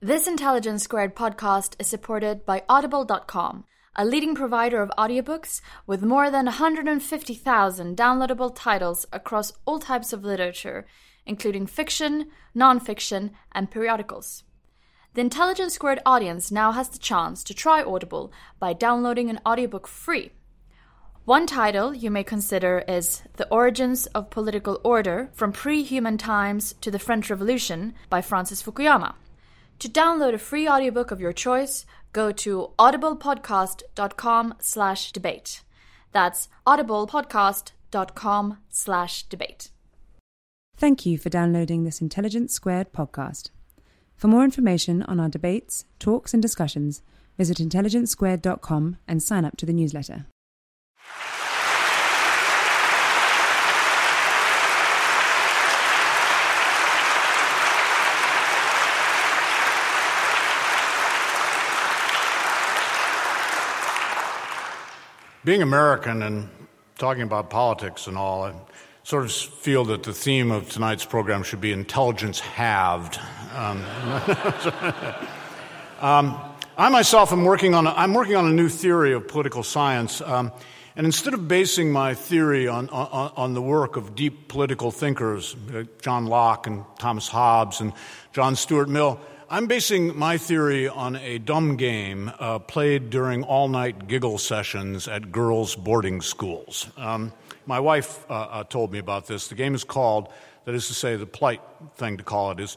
This Intelligence Squared podcast is supported by Audible.com, a leading provider of audiobooks with more than 150,000 downloadable titles across all types of literature, including fiction, nonfiction, and periodicals. The Intelligence Squared audience now has the chance to try Audible by downloading an audiobook free. One title you may consider is The Origins of Political Order From Pre Human Times to the French Revolution by Francis Fukuyama. To download a free audiobook of your choice, go to audiblepodcast.com slash debate. That's audiblepodcast.com slash debate. Thank you for downloading this Intelligence Squared podcast. For more information on our debates, talks, and discussions, visit intelligencesquared.com and sign up to the newsletter. Being American and talking about politics and all, I sort of feel that the theme of tonight's program should be intelligence halved. Um, um, I myself am working on a, I'm working on a new theory of political science. Um, and instead of basing my theory on, on, on, the work of deep political thinkers, like John Locke and Thomas Hobbes and John Stuart Mill, I'm basing my theory on a dumb game uh, played during all night giggle sessions at girls' boarding schools. Um, my wife uh, uh, told me about this. The game is called, that is to say, the polite thing to call it is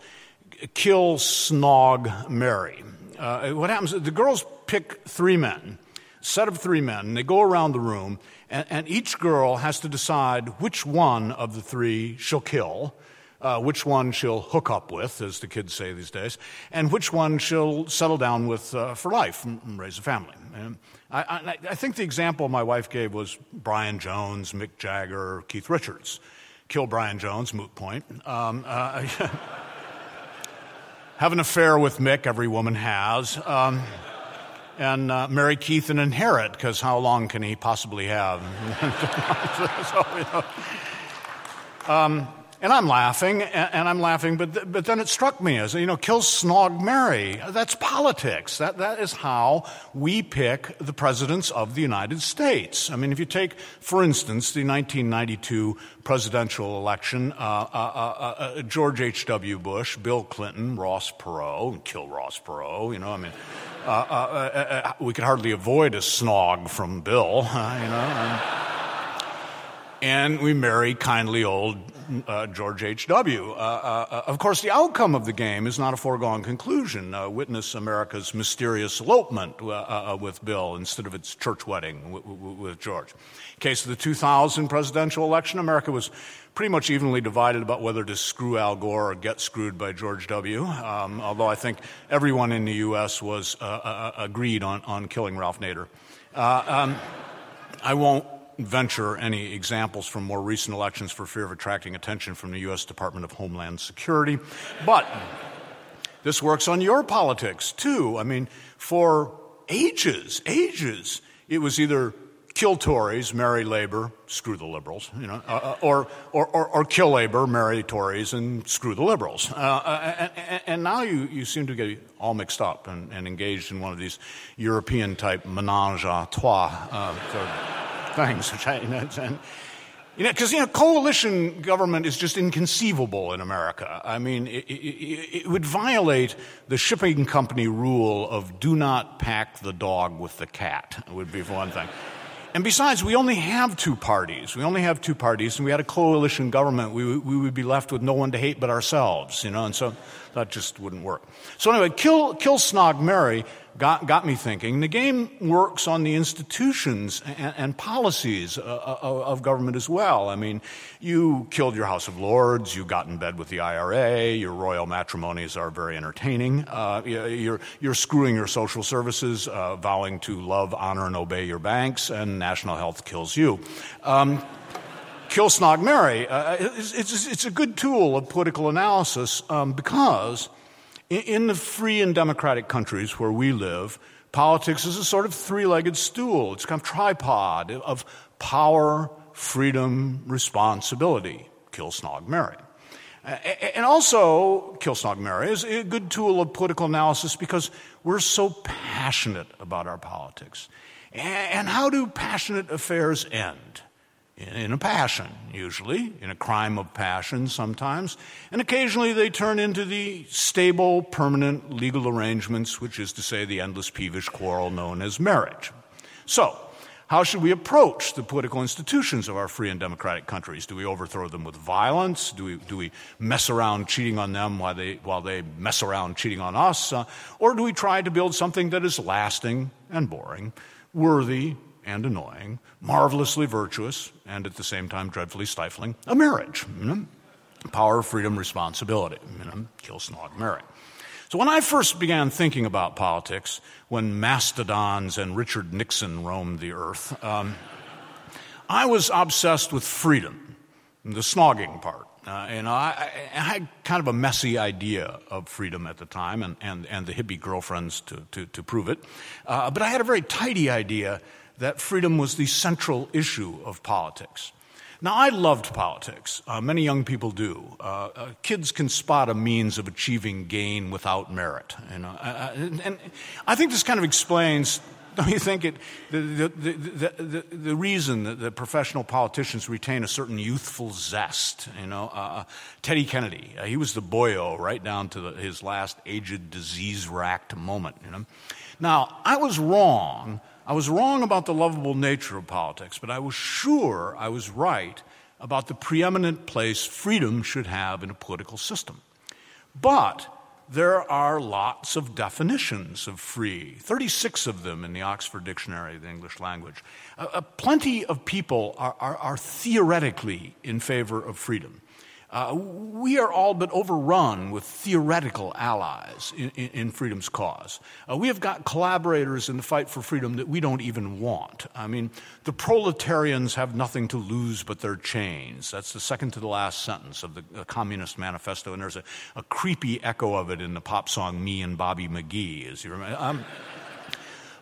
Kill, Snog, Marry. Uh, what happens, the girls pick three men, set of three men, and they go around the room, and, and each girl has to decide which one of the three she'll kill uh, which one she'll hook up with, as the kids say these days, and which one she'll settle down with uh, for life and raise a family. And I, I, I, think the example my wife gave was Brian Jones, Mick Jagger, Keith Richards. Kill Brian Jones, moot point. Um, uh, have an affair with Mick, every woman has. Um, and uh, marry Keith and inherit, because how long can he possibly have? so, you know, um, and I'm laughing, and I'm laughing, but, but then it struck me as, you know, kill, snog, marry. That's politics. That, that is how we pick the presidents of the United States. I mean, if you take, for instance, the 1992 presidential election, uh, uh, uh, uh George H.W. Bush, Bill Clinton, Ross Perot, kill Ross Perot, you know, I mean, uh, uh, we could hardly avoid a snog from Bill, you know. And, and we marry kindly old uh, George H.W. Uh, uh, uh, of course, the outcome of the game is not a foregone conclusion. Uh, witness America's mysterious elopement uh, with Bill instead of its church wedding w- w- with George. In case of the 2000 presidential election, America was pretty much evenly divided about whether to screw Al Gore or get screwed by George W. Um, although I think everyone in the U.S. was agreed on, on killing Ralph Nader. Um, I won't venture any examples from more recent elections for fear of attracting attention from the U.S. Department of Homeland Security. But this works on your politics too. I mean, for ages, ages, it was either kill Tories, marry Labor, screw the liberals, you know, uh, uh or, or, or, or, kill Labor, marry Tories, and screw the liberals. Uh, and, and, now you, you seem to get all mixed up and, and engaged in one of these European type menage a trois. Uh, things. and, You know, because you know, coalition government is just inconceivable in America. I mean, it, it, it, would violate the shipping company rule of "do not pack the dog with the cat." Would be one thing. And besides, we only have two parties. We only have two parties, and we had a coalition government. We, we would be left with no one to hate but ourselves, you know, and so that just wouldn't work. So anyway, Kill, Kill Snog Marry got, got me thinking. The game works on the institutions and, and policies of, uh, uh, of, government as well. I mean, you killed your House of Lords, you got in bed with the IRA, your royal matrimonies are very entertaining. Uh, you're, you're screwing your social services, uh, vowing to love, honor, and obey your banks, and national health kills you. Um, Kill Snog Marry, uh, it's, it's, it's, a good tool of political analysis um, because in the free and democratic countries where we live, politics is a sort of three legged stool. It's kind of tripod of power, freedom, responsibility. Kill, snog, marry. And also, Kill, Snog, Marry is a good tool of political analysis because we're so passionate about our politics. And how do passionate affairs end? In a passion, usually, in a crime of passion sometimes, and occasionally they turn into the stable, permanent legal arrangements, which is to say, the endless peevish quarrel known as marriage. So, how should we approach the political institutions of our free and democratic countries? Do we overthrow them with violence? Do we, do we mess around cheating on them while they, while they mess around cheating on us? Uh, or do we try to build something that is lasting and boring, worthy and annoying, marvelously virtuous, and at the same time dreadfully stifling, a marriage. You know? Power, freedom, responsibility. You know? Kill, snog, marry. So when I first began thinking about politics, when mastodons and Richard Nixon roamed the earth, um, I was obsessed with freedom, the snogging part. Uh, and I, I, had kind of a messy idea of freedom at the time, and, and, and the hippie girlfriends to, to, to prove it. Uh, but I had a very tidy idea that freedom was the central issue of politics. Now, I loved politics. Uh, many young people do. Uh, uh, kids can spot a means of achieving gain without merit. You know? and, and, I think this kind of explains, don't you think, it, the, the, the, the, the reason that professional politicians retain a certain youthful zest. You know, uh, Teddy Kennedy, uh, he was the boyo right down to his last aged, disease racked moment. You know? Now, I was wrong I was wrong about the lovable nature of politics, but I was sure I was right about the preeminent place freedom should have in a political system. But there are lots of definitions of free, 36 of them in the Oxford Dictionary of the English Language. Uh, plenty of people are, are, are theoretically in favor of freedom. Uh, we are all but overrun with theoretical allies in, in, in freedom's cause. Uh, we have got collaborators in the fight for freedom that we don't even want. I mean, the proletarians have nothing to lose but their chains. That's the second to the last sentence of the Communist Manifesto, and there's a, a creepy echo of it in the pop song Me and Bobby McGee, as you remember. Um,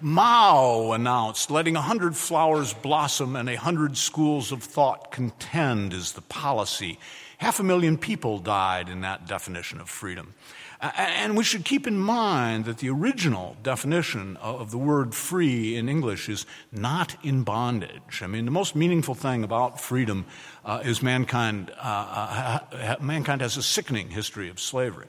Mao announced, letting a hundred flowers blossom and a hundred schools of thought contend is the policy. Half a million people died in that definition of freedom. And we should keep in mind that the original definition of the word free in English is not in bondage. I mean, the most meaningful thing about freedom uh, is mankind, uh, uh, mankind has a sickening history of slavery.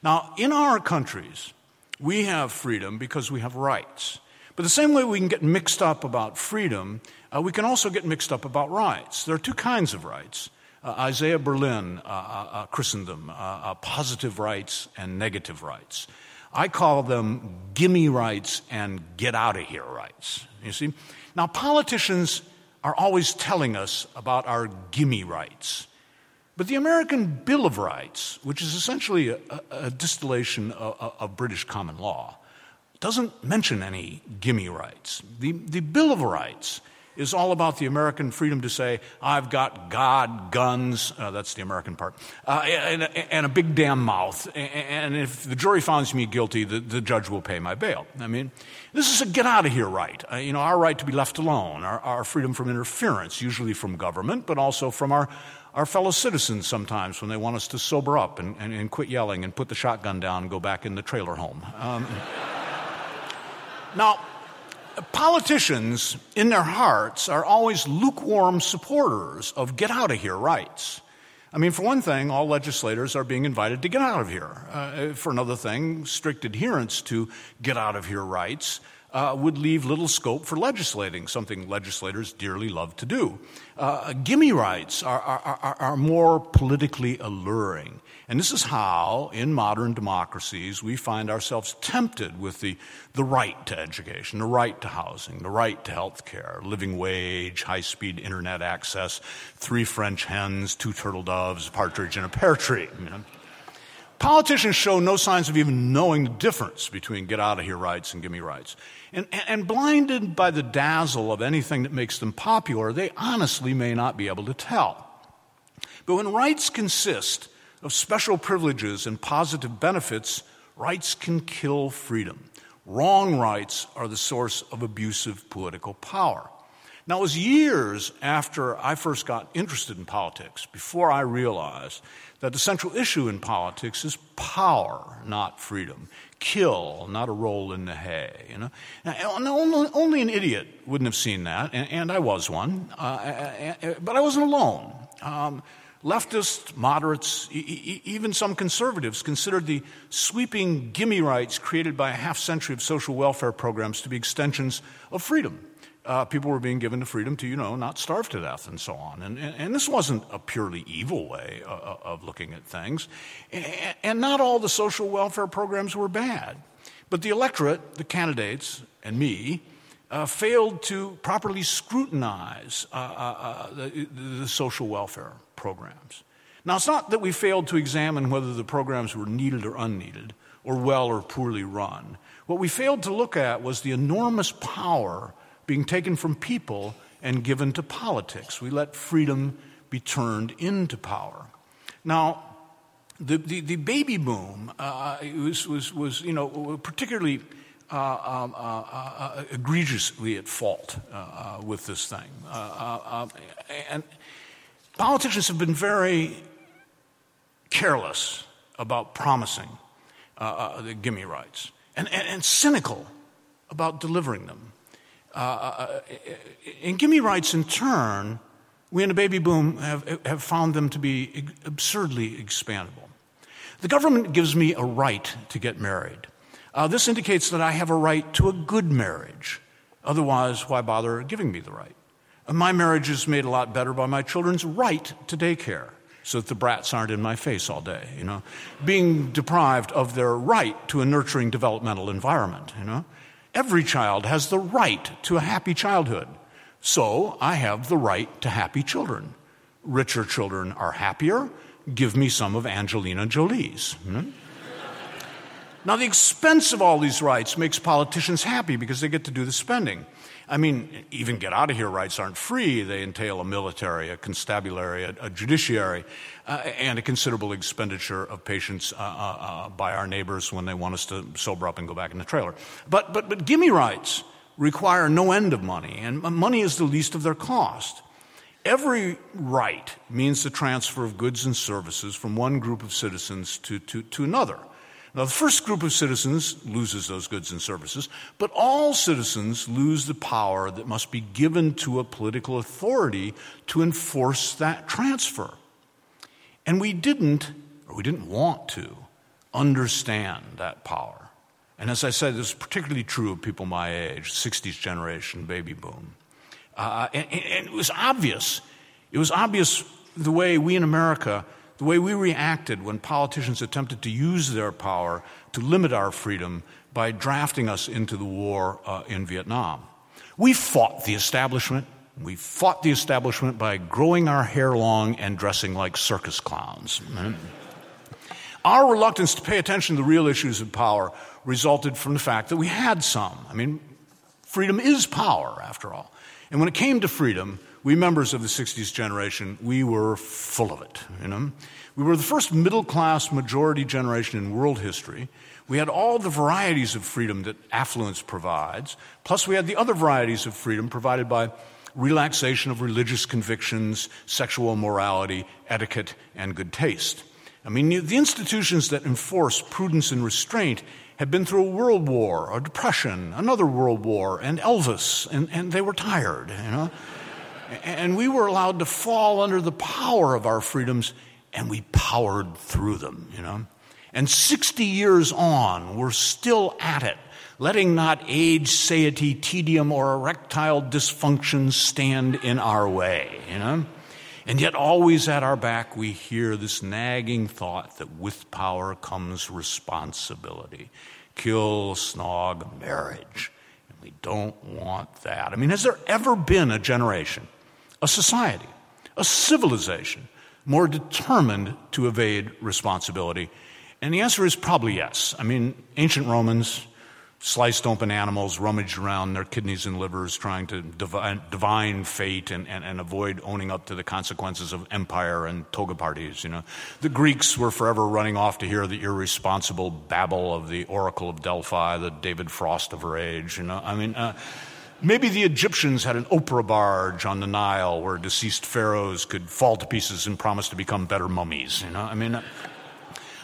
Now, in our countries, we have freedom because we have rights. But the same way we can get mixed up about freedom, uh, we can also get mixed up about rights. There are two kinds of rights Isaiah Berlin uh, uh, uh uh, positive rights and negative rights. I call them gimme rights and get out of here rights. You see? Now, politicians are always telling us about our gimme rights. But the American Bill of Rights, which is essentially a, a distillation of, of, British common law, doesn't mention any gimme rights. The, the Bill of Rights is all about the American freedom to say, I've got God, guns, uh, that's the American part, uh, and, and, a big damn mouth. And if the jury finds me guilty, the, the judge will pay my bail. I mean, this is a get out of here right. Uh, you know, our right to be left alone, our, our freedom from interference, usually from government, but also from our, our fellow citizens sometimes when they want us to sober up and, and, and quit yelling and put the shotgun down and go back in the trailer home. Um, now, politicians, in their hearts, are always lukewarm supporters of get out of here rights. I mean, for one thing, all legislators are being invited to get out of here. Uh, for another thing, strict adherence to get out of here rights uh, would leave little scope for legislating, something legislators dearly love to do. Uh, gimme rights are, are, are, are more politically alluring. And this is how, in modern democracies, we find ourselves tempted with the, the right to education, the right to housing, the right to health care, living wage, high speed internet access, three French hens, two turtle doves, a partridge in a pear tree. You know? Politicians show no signs of even knowing the difference between get out of here rights and gimme rights. And, and blinded by the dazzle of anything that makes them popular, they honestly may not be able to tell. But when rights consist of special privileges and positive benefits, rights can kill freedom. Wrong rights are the source of abusive political power. Now, it was years after I first got interested in politics before I realized that the central issue in politics is power, not freedom. Kill, not a roll in the hay. You know? Now, only, only, an idiot wouldn't have seen that, and, and I was one, uh, but I wasn't alone. Um, Leftists, moderates, e- even some conservatives considered the sweeping gimme rights created by a half century of social welfare programs to be extensions of freedom. Uh, people were being given the freedom to, you know, not starve to death and so on. And, and, and this wasn't a purely evil way uh, uh of looking at things. And not all the social welfare programs were bad. But the electorate, the candidates, and me, uh, failed to properly scrutinize uh, uh, uh, the, the, social welfare programs. Now, it's not that we failed to examine whether the programs were needed or unneeded, or well or poorly run. What we failed to look at was the enormous power being taken from people and given to politics. We let freedom be turned into power. Now, the, the, the baby boom uh, was, was, was, you know, particularly um, uh, uh, egregiously at fault uh, uh, with this thing. Um, and Politicians have been very careless about promising uh, uh, the gimme rights and, and, and, cynical about delivering them. Uh, uh and gimme rights, in turn, we in the baby boom have, have found them to be absurdly expandable. The government gives me a right to get married. Uh, this indicates that I have a right to a good marriage. Otherwise, why bother giving me the right? My marriage is made a lot better by my children's right to daycare so that the brats aren't in my face all day, you know. Being deprived of their right to a nurturing developmental environment, you know. Every child has the right to a happy childhood. So I have the right to happy children. Richer children are happier. Give me some of Angelina Jolie's. You know? Now, the expense of all these rights makes politicians happy because they get to do the spending. I mean, even get out of here rights aren't free. They entail a military, a constabulary, a, a judiciary, uh, and a considerable expenditure of patience uh, uh, uh, by our neighbors when they want us to sober up and go back in the trailer. But, but, but gimme rights require no end of money, and money is the least of their cost. Every right means the transfer of goods and services from one group of citizens to, to, to another. Now, the first group of citizens loses those goods and services, but all citizens lose the power that must be given to a political authority to enforce that transfer. And we didn't, or we didn't want to, understand that power. And as I said, this is particularly true of people my age, 60s generation baby boom. Uh, and, and it was obvious. It was obvious the way we in America the way we reacted when politicians attempted to use their power to limit our freedom by drafting us into the war uh, in Vietnam. We fought the establishment. We fought the establishment by growing our hair long and dressing like circus clowns. Our reluctance to pay attention to the real issues of power resulted from the fact that we had some. I mean, freedom is power, after all. And when it came to freedom, we members of the 60s generation, we were full of it, you know. We were the first middle class majority generation in world history. We had all the varieties of freedom that affluence provides, plus we had the other varieties of freedom provided by relaxation of religious convictions, sexual morality, etiquette, and good taste. I mean, the institutions that enforce prudence and restraint had been through a world war, a depression, another world war, and Elvis, and, and they were tired, you know? and we were allowed to fall under the power of our freedoms, and we powered through them, you know? And 60 years on, we're still at it, letting not age, satiety, tedium, or erectile dysfunction stand in our way, you know? And yet, always at our back, we hear this nagging thought that with power comes responsibility. Kill, snog, marriage. And we don't want that. I mean, has there ever been a generation, a society, a civilization more determined to evade responsibility? And the answer is probably yes. I mean, ancient Romans, sliced open animals, rummaged around their kidneys and livers, trying to divine, fate and, and, and, avoid owning up to the consequences of empire and toga parties. You know, the Greeks were forever running off to hear the irresponsible babble of the Oracle of Delphi, the David Frost of her age. You know, I mean. Uh, Maybe the Egyptians had an Oprah barge on the Nile where deceased pharaohs could fall to pieces and promise to become better mummies. You know, I mean, uh,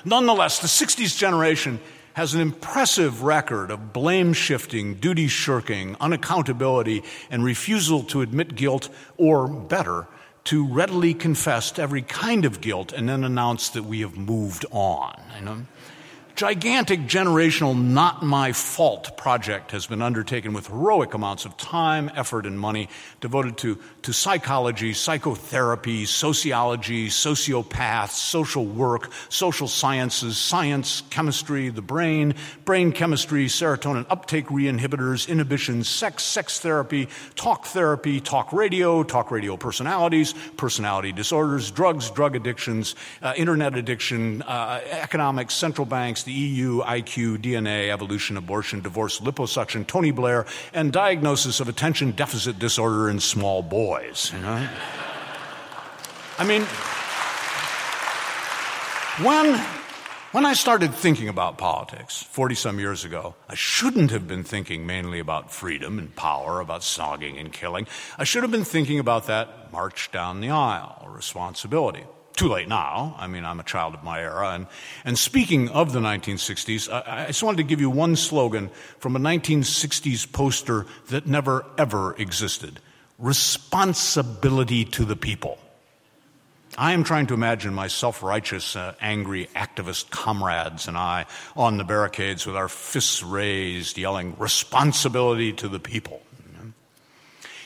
nonetheless, the 60s generation has an impressive record of blame shifting, duty shirking, unaccountability, and refusal to admit guilt, or better, to readily confess to every kind of guilt and then announce that we have moved on. You know? gigantic generational not my fault project has been undertaken with heroic amounts of time, effort, and money devoted to, to psychology, psychotherapy, sociology, sociopaths, social work, social sciences, science, chemistry, the brain, brain chemistry, serotonin uptake reinhibitors, inhibition, sex, sex therapy, talk therapy, talk radio, talk radio personalities, personality disorders, drugs, drug addictions, uh, internet addiction, uh, economics, central banks, the EU, IQ, DNA, evolution, abortion, divorce, liposuction, Tony Blair, and diagnosis of attention deficit disorder in small boys. You know? I mean, when, when I started thinking about politics 40 some years ago, I shouldn't have been thinking mainly about freedom and power, about sogging and killing. I should have been thinking about that march down the aisle, responsibility too late now. I mean, I'm a child of my era. And, and speaking of the 1960s, I, I just wanted to give you one slogan from a 1960s poster that never, ever existed responsibility to the people. I am trying to imagine my self righteous, uh, angry activist comrades and I on the barricades with our fists raised, yelling, responsibility to the people.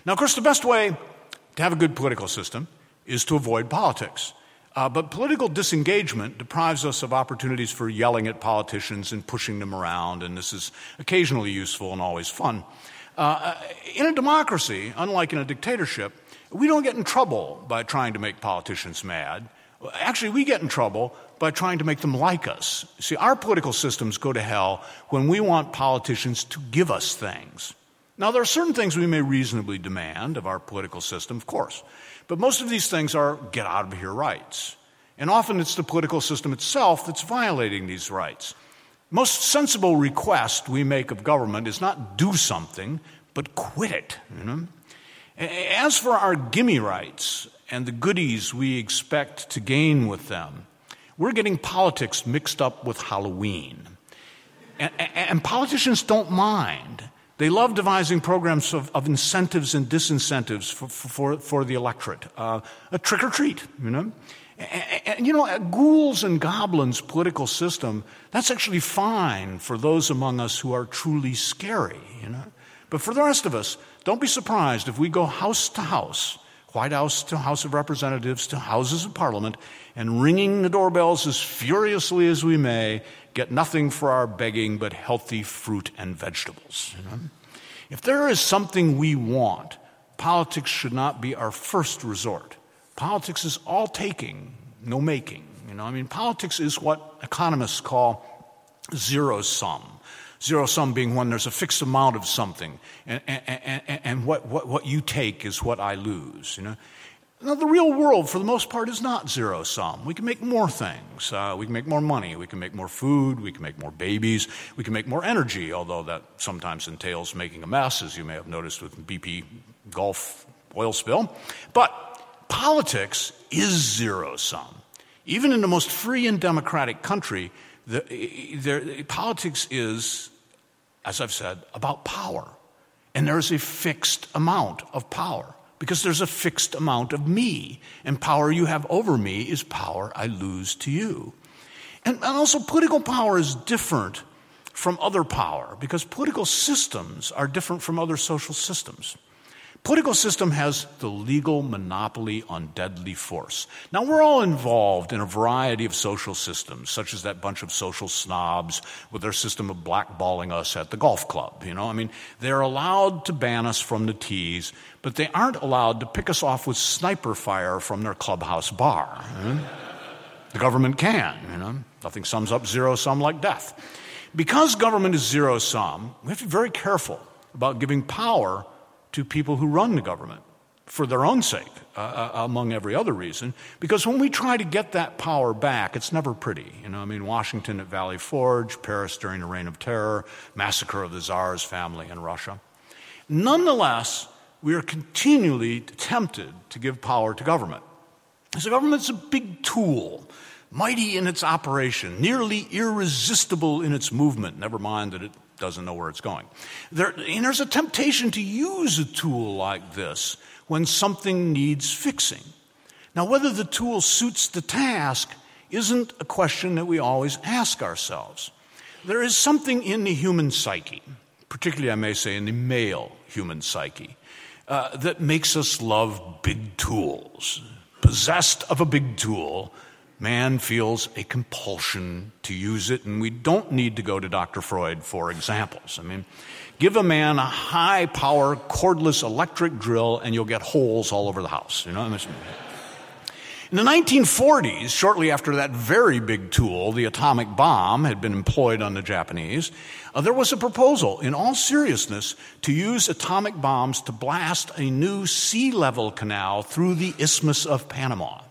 Now, of course, the best way to have a good political system is to avoid politics. Uh, but political disengagement deprives us of opportunities for yelling at politicians and pushing them around, and this is occasionally useful and always fun. Uh, in a democracy, unlike in a dictatorship, we don't get in trouble by trying to make politicians mad. Actually, we get in trouble by trying to make them like us. See, our political systems go to hell when we want politicians to give us things. Now, there are certain things we may reasonably demand of our political system, of course. But most of these things are get out of here rights. And often it's the political system itself that's violating these rights. Most sensible request we make of government is not do something, but quit it. You know? As for our gimme rights and the goodies we expect to gain with them, we're getting politics mixed up with Halloween. And, and politicians don't mind. They love devising programs of, of incentives and disincentives for, for, for the electorate. Uh, a trick or treat, you know? And, you know, ghouls and goblins political system, that's actually fine for those among us who are truly scary, you know? But for the rest of us, don't be surprised if we go house to house, White House to House of Representatives to Houses of Parliament, and ringing the doorbells as furiously as we may, get nothing for our begging but healthy fruit and vegetables. You know? If there is something we want, politics should not be our first resort. Politics is all taking, no making. You know, I mean, politics is what economists call zero sum. Zero sum being when there's a fixed amount of something, and, and, and, and what, what, what you take is what I lose. You know, now, the real world, for the most part, is not zero sum. We can make more things. Uh, we can make more money. We can make more food. We can make more babies. We can make more energy, although that sometimes entails making a mess, as you may have noticed with BP Gulf oil spill. But politics is zero sum. Even in the most free and democratic country, The, the, politics is, as I've said, about power. And there's a fixed amount of power because there's a fixed amount of me. And power you have over me is power I lose to you. And, and also, political power is different from other power because political systems are different from other social systems. Political system has the legal monopoly on deadly force. Now, we're all involved in a variety of social systems, such as that bunch of social snobs with their system of blackballing us at the golf club. You know, I mean, they're allowed to ban us from the tees, but they aren't allowed to pick us off with sniper fire from their clubhouse bar. Hmm? The government can, you know. Nothing sums up zero sum like death. Because government is zero sum, we have to be very careful about giving power to people who run the government for their own sake, uh, uh, among every other reason. Because when we try to get that power back, it's never pretty. You know, I mean, Washington at Valley Forge, Paris during the Reign of Terror, massacre of the Tsar's family in Russia. Nonetheless, we are continually tempted to give power to government. So, government's a big tool, mighty in its operation, nearly irresistible in its movement, never mind that it doesn't know where it's going. There, and there's a temptation to use a tool like this when something needs fixing. Now, whether the tool suits the task isn't a question that we always ask ourselves. There is something in the human psyche, particularly, I may say, in the male human psyche, uh, that makes us love big tools. Possessed of a big tool, man feels a compulsion to use it, and we don't need to go to Dr. Freud for examples. I mean, give a man a high power cordless electric drill, and you'll get holes all over the house. You know, in the 1940s, shortly after that very big tool, the atomic bomb, had been employed on the Japanese, uh, there was a proposal, in all seriousness, to use atomic bombs to blast a new sea level canal through the Isthmus of Panama.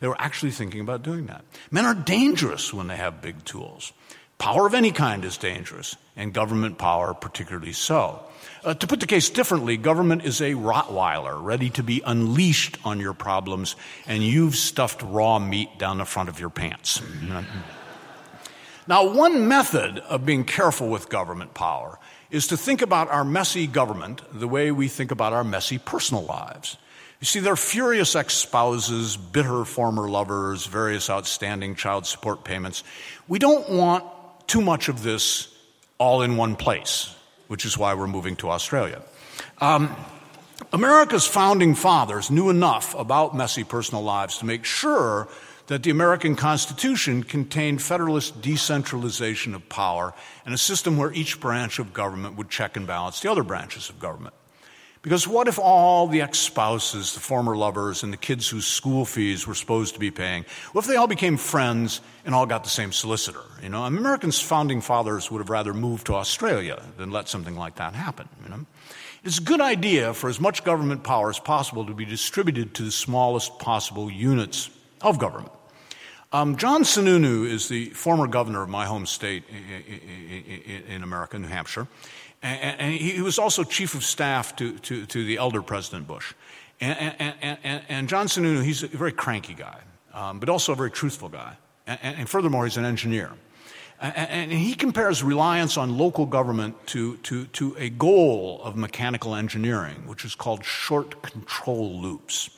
They were actually thinking about doing that. Men are dangerous when they have big tools. Power of any kind is dangerous, and government power particularly so. Uh, to put the case differently, government is a Rottweiler ready to be unleashed on your problems, and you've stuffed raw meat down the front of your pants. now, one method of being careful with government power is to think about our messy government the way we think about our messy personal lives. You see, there are furious ex spouses, bitter former lovers, various outstanding child support payments. We don't want too much of this all in one place, which is why we're moving to Australia. Um, America's founding fathers knew enough about messy personal lives to make sure that the American Constitution contained federalist decentralization of power and a system where each branch of government would check and balance the other branches of government. Because what if all the ex spouses, the former lovers, and the kids whose school fees we're supposed to be paying, what if they all became friends and all got the same solicitor? You know, Americans' founding fathers would have rather moved to Australia than let something like that happen. You know? It's a good idea for as much government power as possible to be distributed to the smallest possible units of government. Um, John Sununu is the former governor of my home state in America, New Hampshire. And, and he was also chief of staff to, to, to the elder President Bush. And, and, and, John Sununu, he's a very cranky guy, um, but also a very truthful guy. And, furthermore, he's an engineer. And he compares reliance on local government to, to, to a goal of mechanical engineering, which is called short control loops.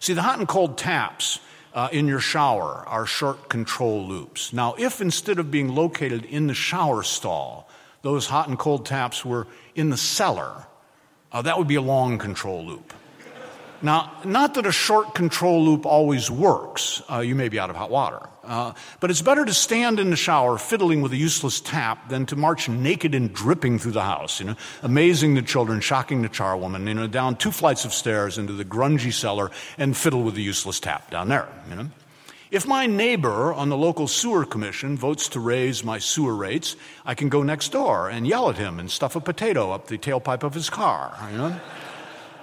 See, the hot and cold taps uh, in your shower are short control loops. Now, if instead of being located in the shower stall, those hot and cold taps were in the cellar, uh, that would be a long control loop. Now, not that a short control loop always works. Uh, you may be out of hot water. Uh, but it's better to stand in the shower fiddling with a useless tap than to march naked and dripping through the house, you know, amazing the children, shocking the charwoman, you know, down two flights of stairs into the grungy cellar and fiddle with a useless tap down there, you know. If my neighbor on the local sewer commission votes to raise my sewer rates, I can go next door and yell at him and stuff a potato up the tailpipe of his car, you know?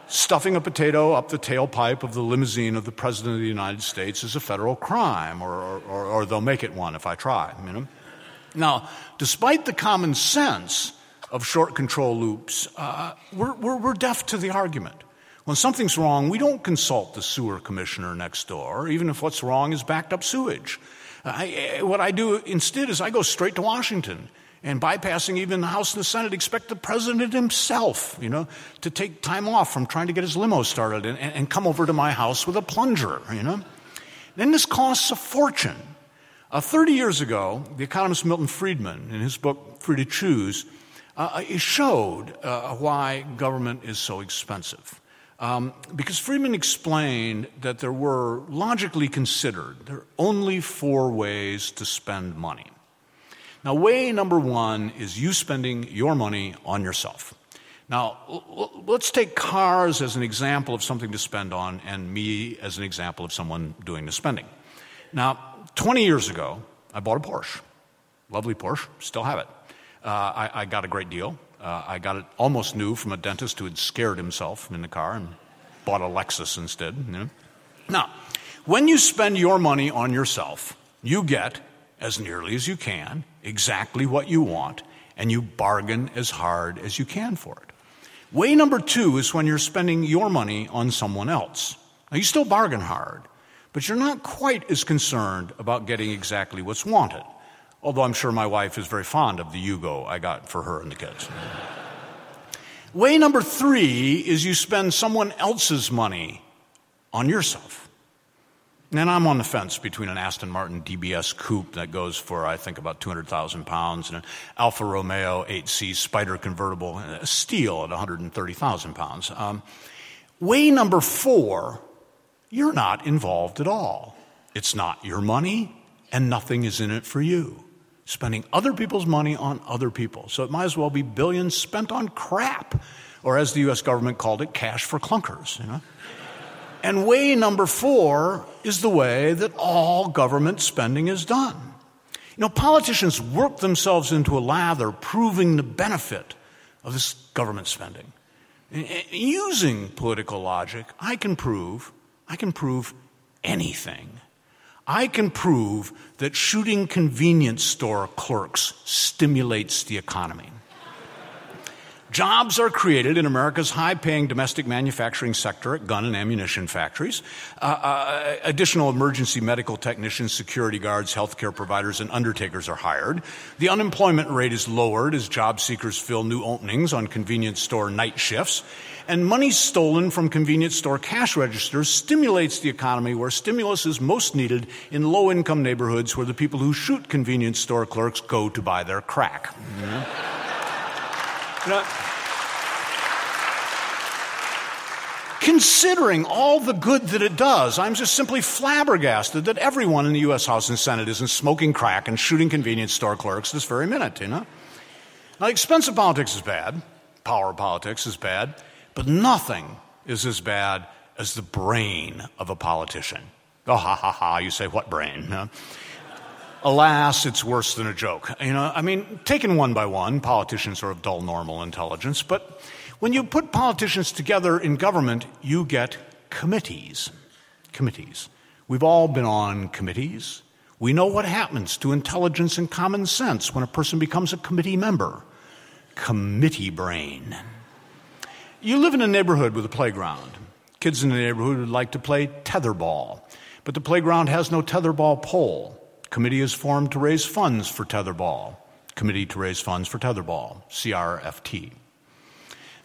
Stuffing a potato up the tailpipe of the limousine of the President of the United States is a federal crime, or, or, or they'll make it one if I try, you know? Now, despite the common sense of short control loops, uh, we're, we're, we're deaf to the argument. When something's wrong, we don't consult the sewer commissioner next door, even if what's wrong is backed up sewage. I, what I do instead is I go straight to Washington and bypassing even the House and the Senate, expect the president himself, you know, to take time off from trying to get his limo started and, and come over to my house with a plunger, you know. Then this costs a fortune. Uh, 30 years ago, the economist Milton Friedman, in his book Free to Choose, uh, uh showed uh, why government is so expensive. Um, because Friedman explained that there were, logically considered, there are only four ways to spend money. Now, way number one is you spending your money on yourself. Now, let's take cars as an example of something to spend on, and me as an example of someone doing the spending. Now, 20 years ago, I bought a Porsche. Lovely Porsche, still have it. Uh, I, I, got a great deal. Uh, I got it almost new from a dentist who had scared himself in the car and bought a Lexus instead. You know? Now, when you spend your money on yourself, you get as nearly as you can, exactly what you want, and you bargain as hard as you can for it. Way number two is when you're spending your money on someone else. Now, you still bargain hard, but you're not quite as concerned about getting exactly what's wanted. Although I'm sure my wife is very fond of the Yugo I got for her and the kids. Way number three is you spend someone else's money on yourself. And I'm on the fence between an Aston Martin DBS coupe that goes for, I think, about 200,000 pounds and an Alfa Romeo 8C Spider convertible, a steal at 130,000 pounds. Um, way number four, you're not involved at all. It's not your money, and nothing is in it for you. Spending other people's money on other people. So it might as well be billions spent on crap, or as the US government called it, cash for clunkers, you know? And way number four is the way that all government spending is done. You know, politicians work themselves into a lather proving the benefit of this government spending. Using political logic, I can prove, I can prove anything. I can prove that shooting convenience store clerks stimulates the economy. Jobs are created in America's high paying domestic manufacturing sector at gun and ammunition factories. Uh, uh, additional emergency medical technicians, security guards, healthcare providers, and undertakers are hired. The unemployment rate is lowered as job seekers fill new openings on convenience store night shifts. And money stolen from convenience store cash registers stimulates the economy where stimulus is most needed in low income neighborhoods where the people who shoot convenience store clerks go to buy their crack. You know, considering all the good that it does, I'm just simply flabbergasted that everyone in the U.S. House and Senate isn't smoking crack and shooting convenience store clerks this very minute, you know? Now, expensive politics is bad, power politics is bad, but nothing is as bad as the brain of a politician. Oh, ha, ha, ha, you say, what brain? Huh? alas, it's worse than a joke. You know, I mean, taken one by one, politicians are of dull normal intelligence, but when you put politicians together in government, you get committees. Committees. We've all been on committees. We know what happens to intelligence and common sense when a person becomes a committee member. Committee brain. You live in a neighborhood with a playground. Kids in the neighborhood would like to play tetherball, but the playground has no tetherball pole. Committee is formed to raise funds for tetherball. Committee to raise funds for tetherball, CRFT.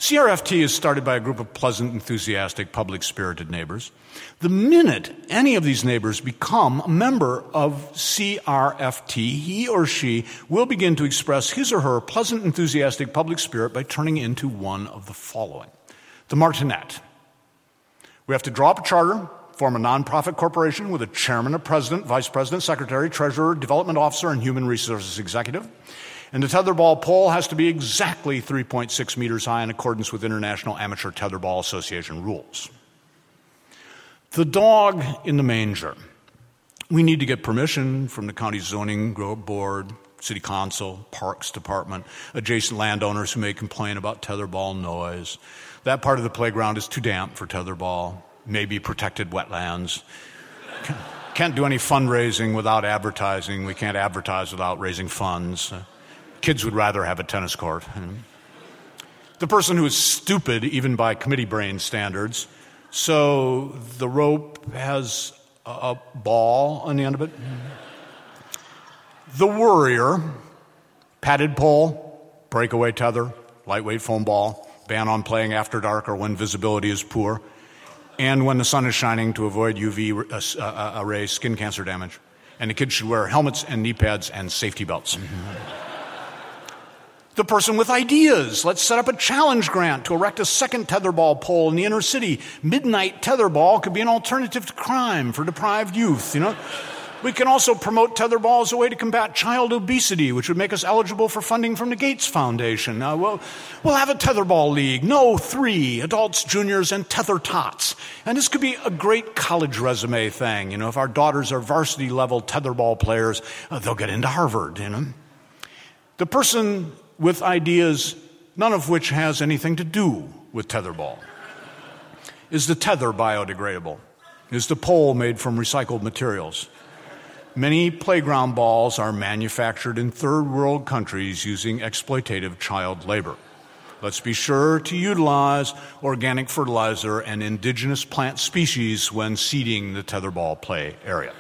CRFT is started by a group of pleasant, enthusiastic, public spirited neighbors. The minute any of these neighbors become a member of CRFT, he or she will begin to express his or her pleasant, enthusiastic public spirit by turning into one of the following the Martinet. We have to draw up a charter, form a nonprofit corporation with a chairman, a president, vice president, secretary, treasurer, development officer, and human resources executive. And the tetherball pole has to be exactly 3.6 meters high in accordance with International Amateur Tetherball Association rules. The dog in the manger. We need to get permission from the county zoning board, city council, parks department, adjacent landowners who may complain about tetherball noise. That part of the playground is too damp for tetherball maybe protected wetlands. Can't do any fundraising without advertising. We can't advertise without raising funds. Kids would rather have a tennis court. The person who is stupid, even by committee brain standards, so the rope has a ball on the end of it. The Worrier, padded pole, breakaway tether, lightweight foam ball, ban on playing after dark or when visibility is poor, and when the sun is shining to avoid UV uh, uh, uh, rays, skin cancer damage. And the kids should wear helmets and knee pads and safety belts. The person with ideas. Let's set up a challenge grant to erect a second tetherball pole in the inner city. Midnight tetherball could be an alternative to crime for deprived youth, you know? We can also promote tetherball as a way to combat child obesity, which would make us eligible for funding from the Gates Foundation. Uh, we'll, we'll have a tetherball league. No, three adults, juniors, and tether tots. And this could be a great college resume thing. You know, if our daughters are varsity level tetherball players, uh, they'll get into Harvard, you know. The person with ideas, none of which has anything to do with tetherball. Is the tether biodegradable? Is the pole made from recycled materials? Many playground balls are manufactured in third world countries using exploitative child labor. Let's be sure to utilize organic fertilizer and indigenous plant species when seeding the tetherball play area.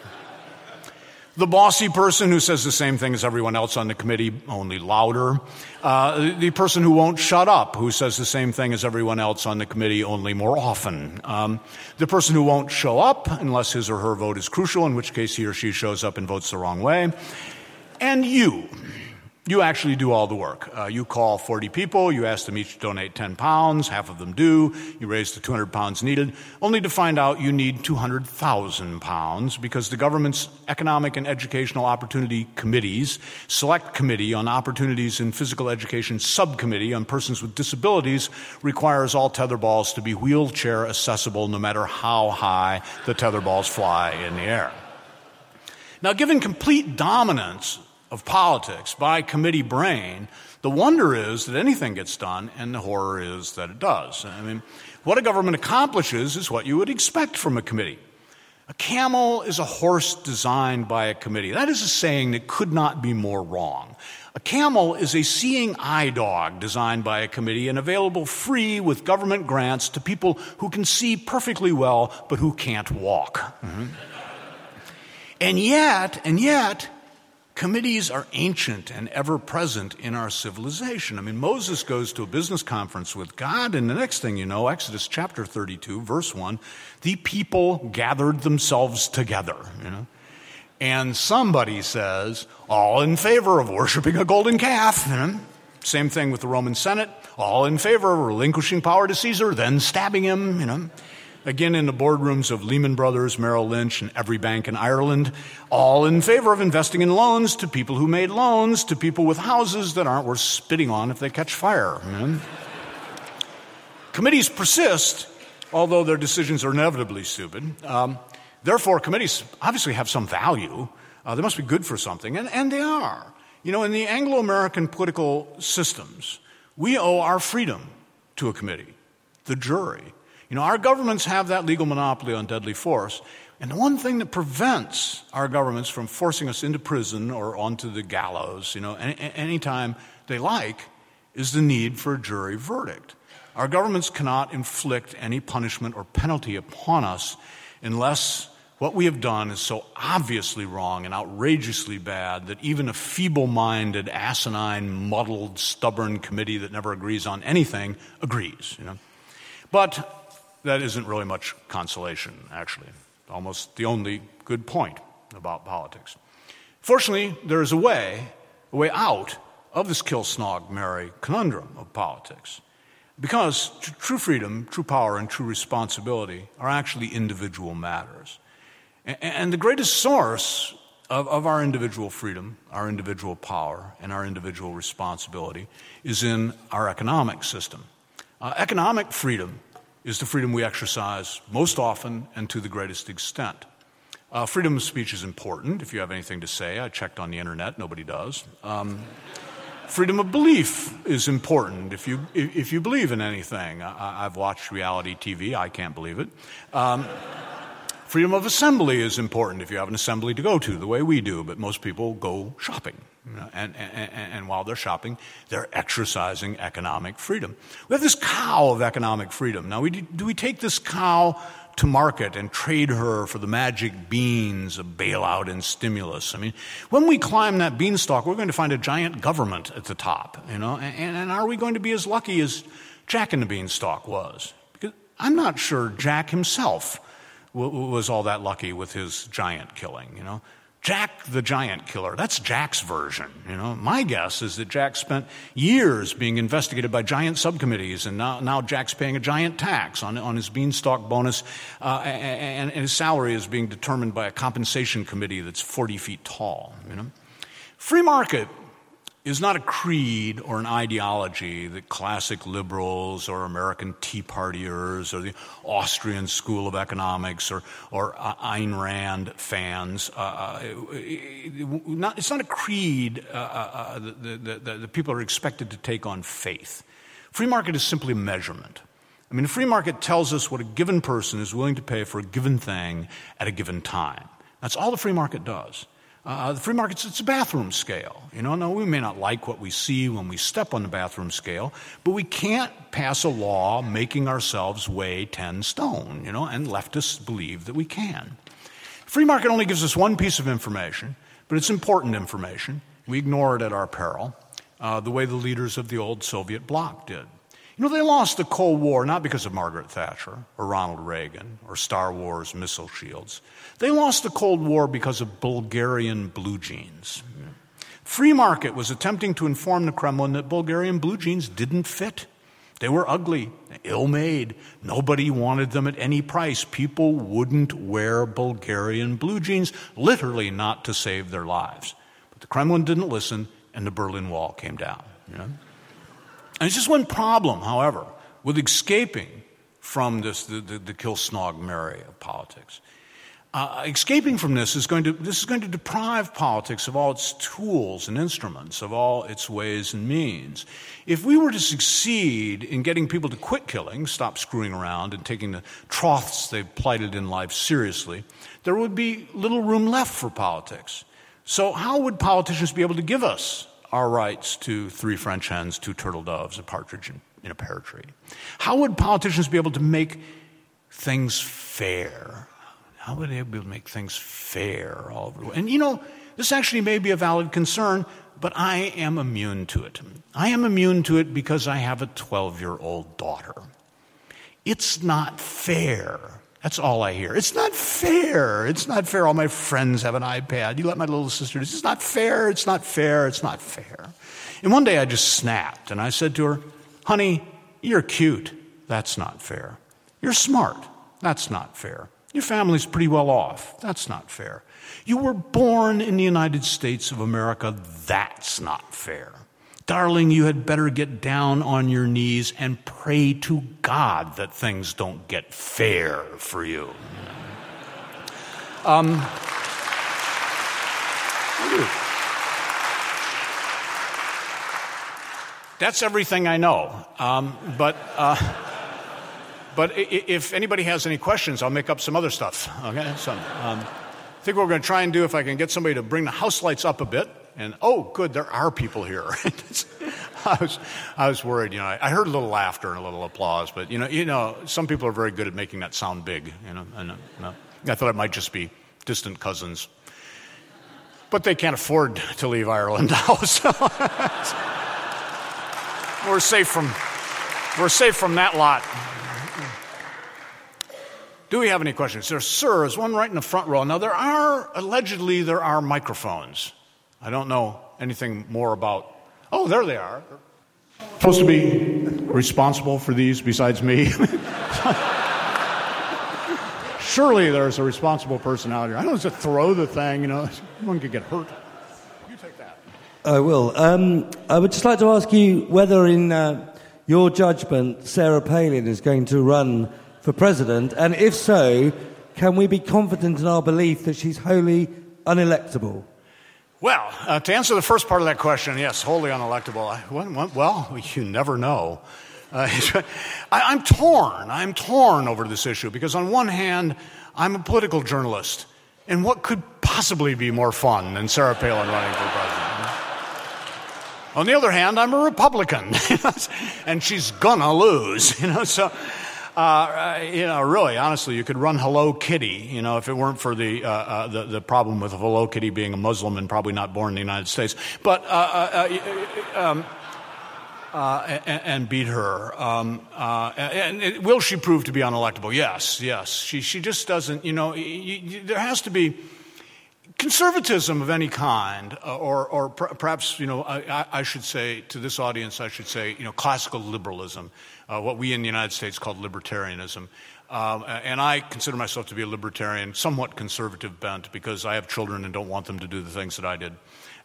The bossy person who says the same thing as everyone else on the committee, only louder. Uh, the person who won't shut up, who says the same thing as everyone else on the committee, only more often. Um, the person who won't show up unless his or her vote is crucial, in which case he or she shows up and votes the wrong way. And you, you actually do all the work. Uh, you call 40 people, you ask them each to donate 10 pounds, half of them do, you raise the 200 pounds needed, only to find out you need 200,000 pounds because the government's Economic and Educational Opportunity Committees, Select Committee on Opportunities in Physical Education Subcommittee on Persons with Disabilities requires all tetherballs to be wheelchair accessible no matter how high the tetherballs fly in the air. Now, given complete dominance of politics by committee brain, the wonder is that anything gets done, and the horror is that it does. I mean, what a government accomplishes is what you would expect from a committee. A camel is a horse designed by a committee. That is a saying that could not be more wrong. A camel is a seeing eye dog designed by a committee and available free with government grants to people who can see perfectly well but who can't walk. Mm-hmm. And yet, and yet, Committees are ancient and ever present in our civilization. I mean, Moses goes to a business conference with God, and the next thing you know, Exodus chapter 32, verse 1, the people gathered themselves together, you know. And somebody says, all in favor of worshiping a golden calf. Same thing with the Roman Senate, all in favor of relinquishing power to Caesar, then stabbing him, you know again in the boardrooms of Lehman Brothers, Merrill Lynch, and every bank in Ireland, all in favor of investing in loans to people who made loans to people with houses that aren't worth spitting on if they catch fire. committees persist, although their decisions are inevitably stupid. Um, therefore, committees obviously have some value. Uh, they must be good for something, and, and they are. You know, in the Anglo American political systems, we owe our freedom to a committee, the jury. You know, our governments have that legal monopoly on deadly force. And the one thing that prevents our governments from forcing us into prison or onto the gallows, you know, any, anytime they like, is the need for a jury verdict. Our governments cannot inflict any punishment or penalty upon us unless what we have done is so obviously wrong and outrageously bad that even a feeble minded, asinine, muddled, stubborn committee that never agrees on anything agrees. You know? But that isn't really much consolation, actually. Almost the only good point about politics. Fortunately, there is a way, a way out of this kill snog marry conundrum of politics. Because true freedom, true power, and true responsibility are actually individual matters. And, and the greatest source of, of, our individual freedom, our individual power, and our individual responsibility is in our economic system. Uh, economic freedom is the freedom we exercise most often and to the greatest extent. Uh, freedom of speech is important. If you have anything to say, I checked on the internet, nobody does. Um, freedom of belief is important. If you, if you believe in anything, I, have watched reality TV, I can't believe it. Um, freedom of assembly is important if you have an assembly to go to, the way we do, but most people go shopping. And, and, and, while they're shopping, they're exercising economic freedom. We have this cow of economic freedom. Now, we, do we take this cow to market and trade her for the magic beans of bailout and stimulus. I mean, when we climb that beanstalk, we're going to find a giant government at the top, you know, and, and are we going to be as lucky as Jack in the Beanstalk was? Because I'm not sure Jack himself was all that lucky with his giant killing, you know. Jack the Giant Killer. That's Jack's version. You know, my guess is that Jack spent years being investigated by giant subcommittees, and now, now Jack's paying a giant tax on, on his beanstalk bonus, uh, and, and his salary is being determined by a compensation committee that's 40 feet tall. You know, free market is not a creed or an ideology that classic liberals or American Tea Partiers or the Austrian School of Economics or, or uh, Ayn Rand fans. Uh, uh not, it's not a creed uh, uh that people are expected to take on faith. Free market is simply a measurement. I mean, a free market tells us what a given person is willing to pay for a given thing at a given time. That's all the free market does. Uh, the free market's it's a bathroom scale. You know, no, we may not like what we see when we step on the bathroom scale, but we can't pass a law making ourselves weigh 10 stone, you know, and leftists believe that we can. Free market only gives us one piece of information, but it's important information. We ignore it at our peril, uh, the way the leaders of the old Soviet bloc did. You know, they lost the Cold War not because of Margaret Thatcher or Ronald Reagan or Star Wars missile shields. They lost the Cold War because of Bulgarian blue jeans. Free market was attempting to inform the Kremlin that Bulgarian blue jeans didn't fit. They were ugly, ill made. Nobody wanted them at any price. People wouldn't wear Bulgarian blue jeans, literally not to save their lives. But the Kremlin didn't listen, and the Berlin Wall came down. Know? And it's just one problem, however, with escaping from this, the, the, the Kilsnog of politics. Uh, escaping from this is going to this is going to deprive politics of all its tools and instruments, of all its ways and means. If we were to succeed in getting people to quit killing, stop screwing around, and taking the troths they've plighted in life seriously, there would be little room left for politics. So, how would politicians be able to give us our rights to three French hens, two turtle doves, a partridge in a pear tree? How would politicians be able to make things fair? How would they be able to make things fair all over? And you know, this actually may be a valid concern, but I am immune to it. I am immune to it because I have a 12 year old daughter. It's not fair that's all I hear. It's not fair. It's not fair. All my friends have an iPad. You let my little sister. It's not fair. It's not fair. It's not fair. And one day I just snapped and I said to her, Honey, you're cute. That's not fair. You're smart. That's not fair. Your family's pretty well off. That's not fair. You were born in the United States of America. That's not fair. Darling, you had better get down on your knees and pray to God that things don't get fair for you. Um, that's everything I know. Um, but, uh, but if anybody has any questions, I'll make up some other stuff. Okay? So, um, I think what we're going to try and do, if I can get somebody to bring the house lights up a bit. And oh, good, there are people here. I was, I was worried. You know, I heard a little laughter and a little applause, but you know, you know, some people are very good at making that sound big. You know, and uh, I thought it might just be distant cousins, but they can't afford to leave Ireland now, so we're safe from we're safe from that lot. Do we have any questions? There, sir, is one right in the front row. Now, there are, allegedly, there are microphones. I don't know anything more about. Oh, there they are. Supposed to be responsible for these besides me? Surely there's a responsible person out here. I don't just throw the thing, you know, one could get hurt. You take that. I will. Um, I would just like to ask you whether, in uh, your judgment, Sarah Palin is going to run for president? And if so, can we be confident in our belief that she's wholly unelectable? Well, uh, to answer the first part of that question, yes, wholly unelectable. Well, you never know. Uh, I, am torn. I'm torn over this issue because, on one hand, I'm a political journalist. And what could possibly be more fun than Sarah Palin running for president? On the other hand, I'm a Republican, and she's gonna lose, you know. So, uh, you know, really, honestly, you could run Hello Kitty, you know, if it weren't for the, uh, uh, the, the, problem with Hello Kitty being a Muslim and probably not born in the United States. But, uh, um, and, and, beat her. Um, and, will she prove to be unelectable? Yes, yes. She, she just doesn't, you know, you, you, there has to be conservatism of any kind, uh, or, or per- perhaps, you know, I, I, should say to this audience, I should say, you know, classical liberalism, uh, what we in the United States call libertarianism. Um, and I consider myself to be a libertarian, somewhat conservative bent, because I have children and don't want them to do the things that I did.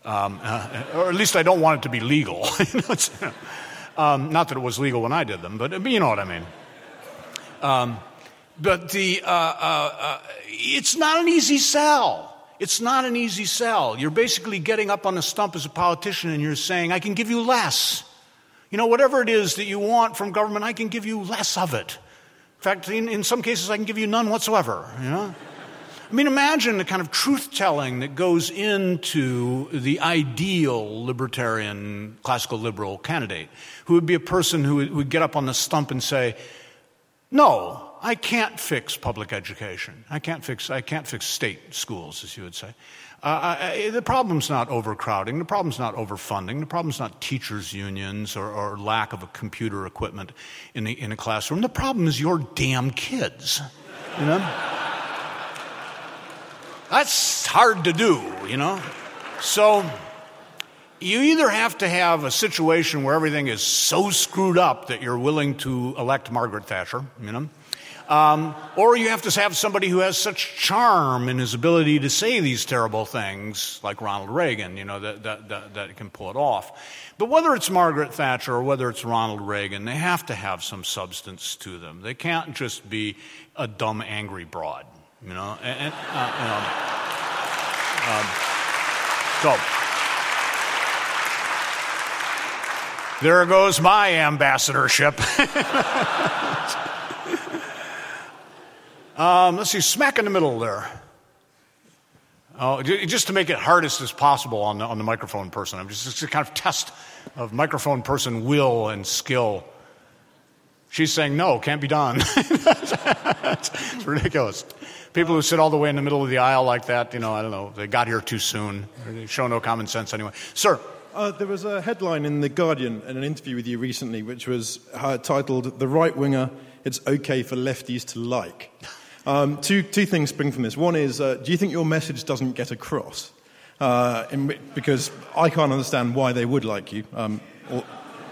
Um, uh, or at least I don't want it to be legal. um, not that it was legal when I did them, but, but you know what I mean. Um, but the, uh, uh, uh, it's not an easy sell. It's not an easy sell. You're basically getting up on a stump as a politician and you're saying, I can give you less. You know, whatever it is that you want from government, I can give you less of it. In fact, in, in some cases, I can give you none whatsoever, you know? I mean, imagine the kind of truth telling that goes into the ideal libertarian, classical liberal candidate, who would be a person who would, get up on the stump and say, No, I can't fix public education. I can't fix, I can't fix state schools, as you would say. Uh, I, the problem's not overcrowding. The problem's not overfunding. The problem's not teachers' unions or, or lack of a computer equipment in, the, in a classroom. The problem is your damn kids. You know? That's hard to do, you know? So you either have to have a situation where everything is so screwed up that you're willing to elect Margaret Thatcher, you know? Um, or you have to have somebody who has such charm in his ability to say these terrible things, like Ronald Reagan, you know, that, that, that, that can pull it off. But whether it's Margaret Thatcher or whether it's Ronald Reagan, they have to have some substance to them. They can't just be a dumb, angry broad, you know. And, uh, you know um, so. There goes my ambassadorship. Um, let's see, smack in the middle there. Oh, just to make it hardest as possible on the, on the microphone person. I'm just, it's a kind of test of microphone person will and skill. She's saying, no, can't be done. it's ridiculous. People who sit all the way in the middle of the aisle like that, you know, I don't know, they got here too soon. They show no common sense anyway. Sir. Uh, there was a headline in The Guardian in an interview with you recently, which was uh, titled The Right Winger, It's Okay for Lefties to Like. Um, two, two things spring from this. One is, uh, do you think your message doesn't get across? Uh, in, because I can't understand why they would like you. Um,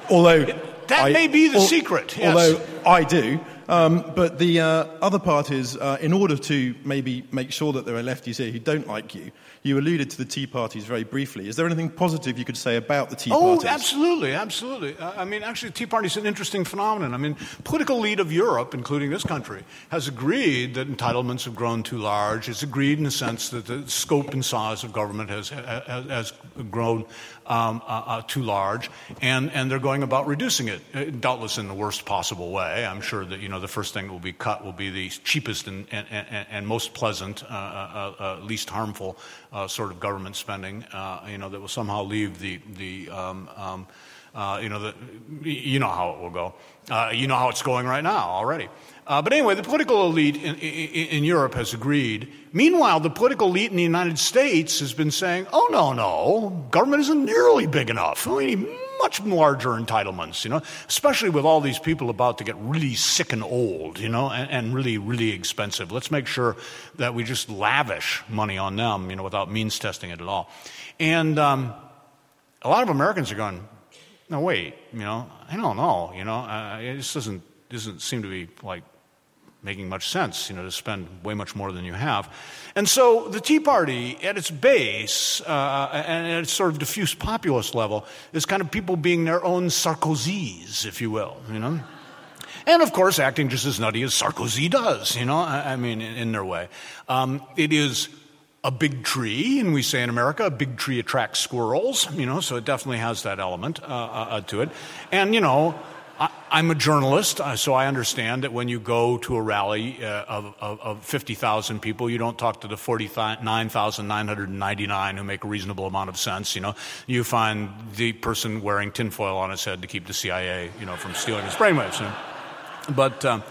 although that I, may be the al- secret. Yes. Although I do. Um, but the uh, other part is, uh, in order to maybe make sure that there are lefties here who don't like you, you alluded to the Tea Parties very briefly. Is there anything positive you could say about the Tea oh, Parties? Oh, absolutely, absolutely. Uh, I mean, actually, the Tea Party is an interesting phenomenon. I mean, political elite of Europe, including this country, has agreed that entitlements have grown too large. It's agreed in the sense that the scope and size of government has, has, has grown um, uh, uh, too large, and, and they're going about reducing it, uh, doubtless in the worst possible way. I'm sure that you know the first thing that will be cut will be the cheapest and, and, and, and most pleasant, uh, uh, uh least harmful sort of government spending. you know that will somehow leave the the um, um, you know the, you know how it will go. you know how it's going right now already. Uh, but anyway, the political elite in, in, in, Europe has agreed. Meanwhile, the political elite in the United States has been saying, oh, no, no, government isn't nearly big enough. We need much larger entitlements, you know, especially with all these people about to get really sick and old, you know, and, and really, really expensive. Let's make sure that we just lavish money on them, you know, without means testing it at all. And um, a lot of Americans are going, no, wait, you know, I don't know, you know, uh, it just doesn't, doesn't seem to be like making much sense, you know, to spend way much more than you have. And so the Tea Party, at its base, uh, and at its sort of diffuse populist level, is kind of people being their own Sarkozys, if you will, you know? And of course, acting just as nutty as Sarkozy does, you know, I, I mean, in, in, their way. Um, it is a big tree, and we say in America, a big tree attracts squirrels, you know, so it definitely has that element uh, uh, to it. And, you know, I, am a journalist, uh, so I understand that when you go to a rally uh, of, of, of 50,000 people, you don't talk to the 49,999 who make a reasonable amount of sense. You know, you find the person wearing tinfoil on his head to keep the CIA, you know, from stealing his brainwaves. You know? But um,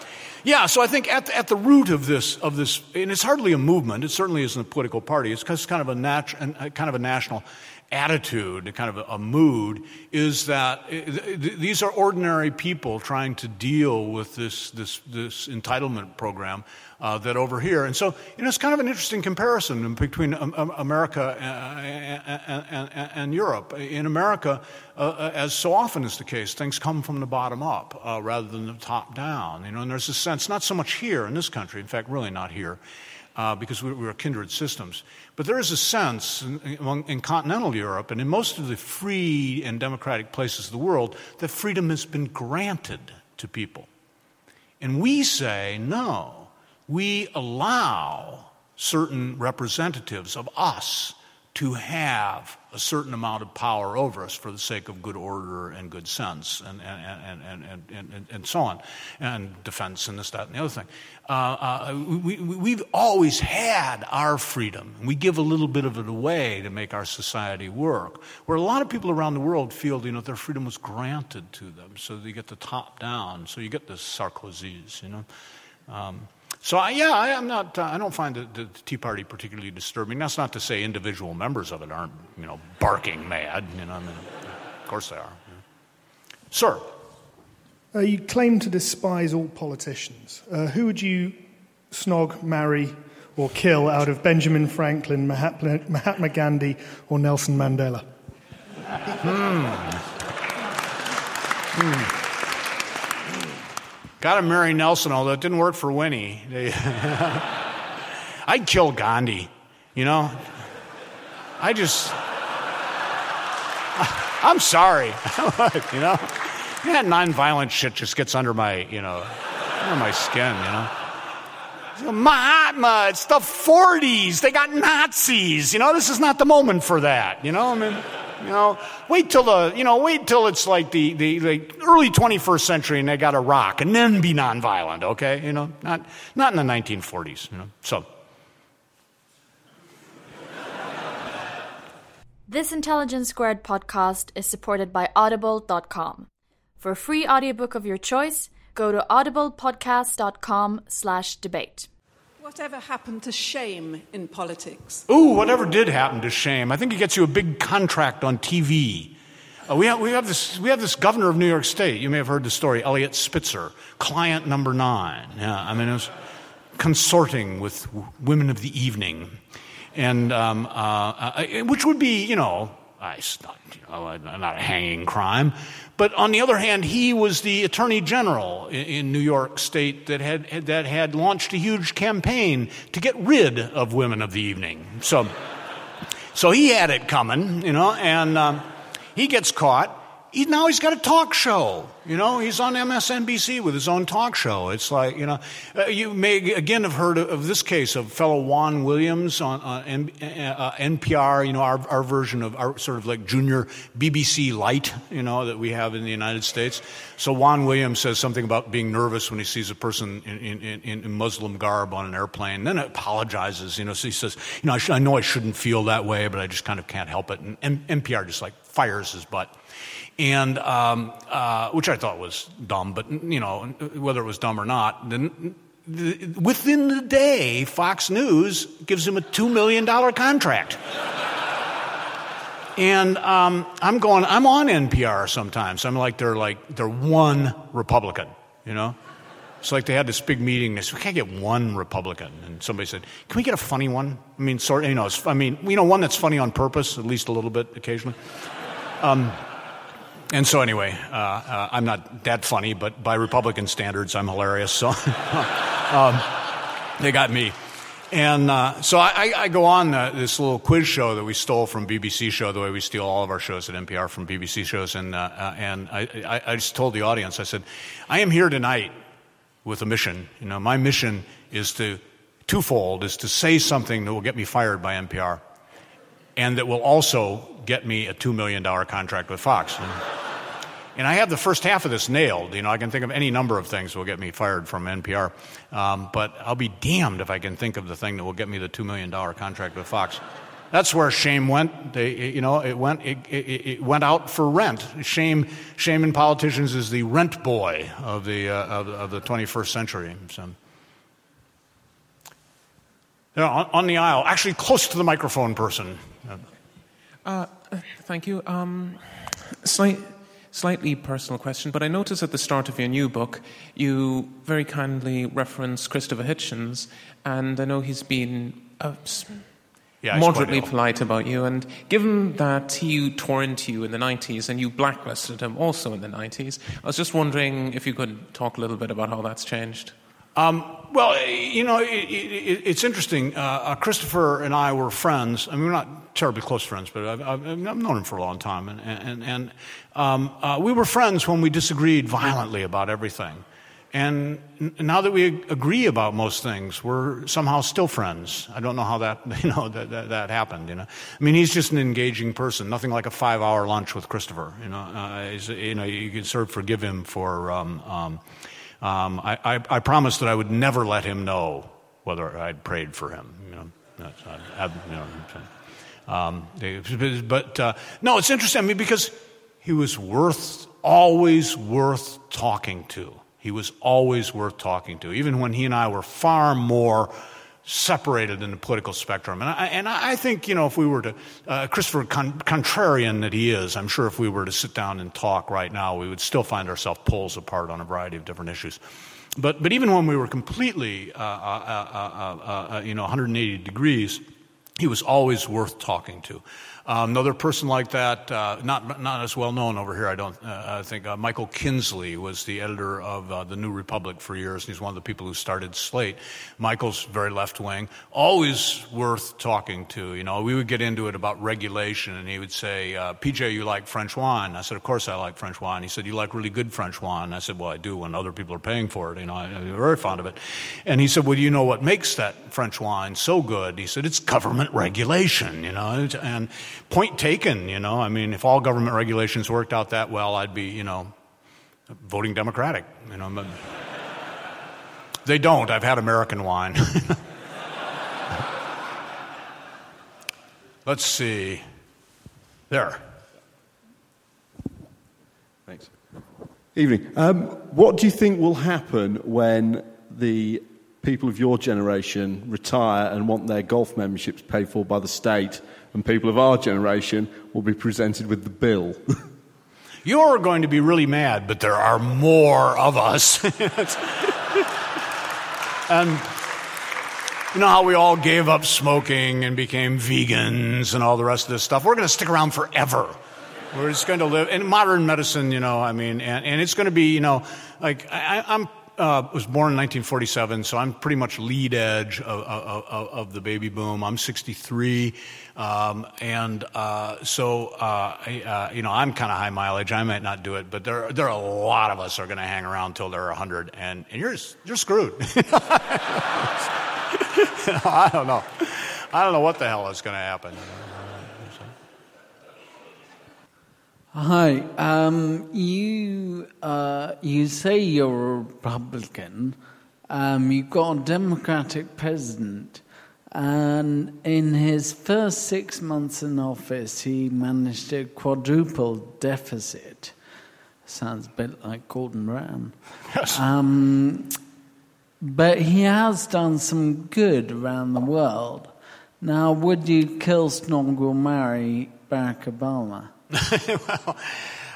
Yeah, so I think at the, at the root of this, of this, and it's hardly a movement, it certainly isn't a political party, it's kind of a, nat- kind of a national attitude, kind of a, a mood, is that eh, th- these are ordinary people trying to deal with this, this, this entitlement program uh, that over here. And so, you know, it's kind of an interesting comparison between um, um, America and, and, and, and, Europe. In America, uh, uh, as so often is the case, things come from the bottom up uh, rather than the top down. You know, and there's a sense, not so much here in this country, in fact, really not here, uh, because we, we're kindred systems. But there is a sense in, in, in, continental Europe and in most of the free and democratic places of the world that freedom has been granted to people. And we say, no, we allow certain representatives of us to have a certain amount of power over us for the sake of good order and good sense and, and, and, and, and, and so on, and defense and this, that, and the other thing. Uh, uh, we, we've always had our freedom. We give a little bit of it away to make our society work. Where a lot of people around the world feel, you know, their freedom was granted to them, so they get the top down. So you get the Sarkozys, you know. Um, so I, yeah, I am not. Uh, I don't find the, the, Tea Party particularly disturbing. That's not to say individual members of it aren't, you know, barking mad. You know, I mean, of course they are. Yeah. Sir, uh, you claim to despise all politicians. Uh, who would you snog, marry, or kill out of Benjamin Franklin, Mahatma Gandhi, or Nelson Mandela? Hmm. Hmm. Got to marry Nelson, although it didn't work for Winnie. I'd kill Gandhi, you know? I just. I'm sorry. you know? That nonviolent shit just gets under my, you know, under my skin, you know? Mahatma, it's the 40s. They got Nazis. You know, this is not the moment for that. You know, I mean. You know, wait till the, you know, wait till it's like the, the, the early 21st century and they got a rock and then be nonviolent, okay? You know, not, not in the 1940s, you know, so. This Intelligence Squared podcast is supported by Audible.com. For a free audiobook of your choice, go to audiblepodcast.com slash debate. Whatever happened to shame in politics? Ooh, whatever did happen to shame? I think it gets you a big contract on TV. Uh, we, have, we, have this, we have this governor of New York State. You may have heard the story, Eliot Spitzer, client number nine. Yeah, I mean, it was consorting with women of the evening, and um, uh, uh, which would be, you know, not, you know, not a hanging crime, but on the other hand, he was the attorney general in, in New York State that had, had, that had launched a huge campaign to get rid of women of the evening. So, so he had it coming, you know, and um, he gets caught he, now he's got a talk show. You know, he's on MSNBC with his own talk show. It's like, you know, uh, you may again have heard of, of, this case of fellow Juan Williams on uh, N, uh, NPR, you know, our, our version of our sort of like junior BBC light, you know, that we have in the United States. So Juan Williams says something about being nervous when he sees a person in, in, in, in Muslim garb on an airplane. Then apologizes, you know, so he says, you know, I, sh- I, know I shouldn't feel that way, but I just kind of can't help it. And, and NPR just like fires his butt and um, uh, which I thought was dumb. But you know, whether it was dumb or not, then the, within the day, Fox News gives him a two million dollar contract. and um, I'm going. I'm on NPR sometimes. I'm like they're like they're one Republican, you know. It's like they had this big meeting. They said, "We can't get one Republican." And somebody said, "Can we get a funny one?" I mean, sort you know, I mean, you know, one that's funny on purpose, at least a little bit occasionally. Um, and so, anyway, uh, uh, I'm not that funny, but by Republican standards, I'm hilarious. So um, they got me. And uh, so I, I, go on uh, this little quiz show that we stole from BBC show, the way we steal all of our shows at NPR from BBC shows. And, uh, uh, and I, I, just told the audience, I said, I am here tonight with a mission. You know, my mission is to twofold: is to say something that will get me fired by NPR, and that will also get me a $2 million contract with Fox. And, I have the first half of this nailed. You know, I can think of any number of things that will get me fired from NPR. Um, but I'll be damned if I can think of the thing that will get me the $2 million contract with Fox. That's where shame went. They, you know, it went, it, it, it, went out for rent. Shame, shame in politicians is the rent boy of the, uh, of, of, the 21st century. So, you know, on, on, the aisle, actually close to the microphone person. Uh, thank you. Um, slight, slightly personal question, but I notice at the start of your new book, you very kindly reference Christopher Hitchens, and I know he's been. Uh, yeah, moderately polite about you. And given that he tore into you in the 90s and you blacklisted him also in the 90s, I was just wondering if you could talk a little bit about how that's changed. Um, well, you know, it, it, it's interesting. Uh, uh, Christopher and I were friends. I mean, we're not terribly close friends, but I've, I've, I've known him for a long time. And, and, and um, uh, we were friends when we disagreed violently about everything. And now that we agree about most things, we're somehow still friends. I don't know how that, you know, that, that, that happened, you know. I mean, he's just an engaging person, nothing like a five hour lunch with Christopher, you know. Uh, you know, you can sort of forgive him for, um, um, um, I, I, I, promised that I would never let him know whether I'd prayed for him, you know. I, I, you know um, but, uh, no, it's interesting, because he was worth, always worth talking to. He was always worth talking to, even when he and I were far more separated in the political spectrum. And I, and I think, you know, if we were to, uh, Christopher, con- contrarian that he is, I'm sure if we were to sit down and talk right now, we would still find ourselves poles apart on a variety of different issues. But, but even when we were completely, uh, uh, uh, uh you know, 180 degrees, he was always worth talking to. Um, another person like that, uh, not, not as well known over here, I don't uh, I think, uh, Michael Kinsley was the editor of uh, The New Republic for years. And he's one of the people who started Slate. Michael's very left wing, always worth talking to. You know, we would get into it about regulation, and he would say, uh, PJ, you like French wine? I said, Of course I like French wine. He said, You like really good French wine? I said, Well, I do when other people are paying for it. You know, I, I'm very fond of it. And he said, Well, do you know what makes that French wine so good? He said, It's government regulation, you know, and point taken, you know. I mean, if all government regulations worked out that well, I'd be, you know, voting Democratic, you know. But they don't. I've had American wine. Let's see. There. Thanks. Evening. Um, what do you think will happen when the people of your generation retire and want their golf memberships paid for by the state and people of our generation will be presented with the bill. You're going to be really mad, but there are more of us. and um, you know how we all gave up smoking and became vegans and all the rest of this stuff? We're going to stick around forever. We're just going to live in modern medicine, you know, I mean, and, and it's going to be, you know, like I, I'm uh, was born in 1947, so I'm pretty much lead edge of, of, of the baby boom. I'm 63, um, and uh, so uh, I, uh, you know I'm kind of high mileage. I might not do it, but there there are a lot of us are going to hang around till they're 100, and, and you're you're screwed. I don't know. I don't know what the hell is going to happen. Hi. Um, you uh, you say you're a Republican. Um, you've got a Democratic president, and in his first six months in office, he managed a quadruple deficit. Sounds a bit like Gordon Brown. Yes. Um, but he has done some good around the world. Now, would you kill Snog or marry Barack Obama? well,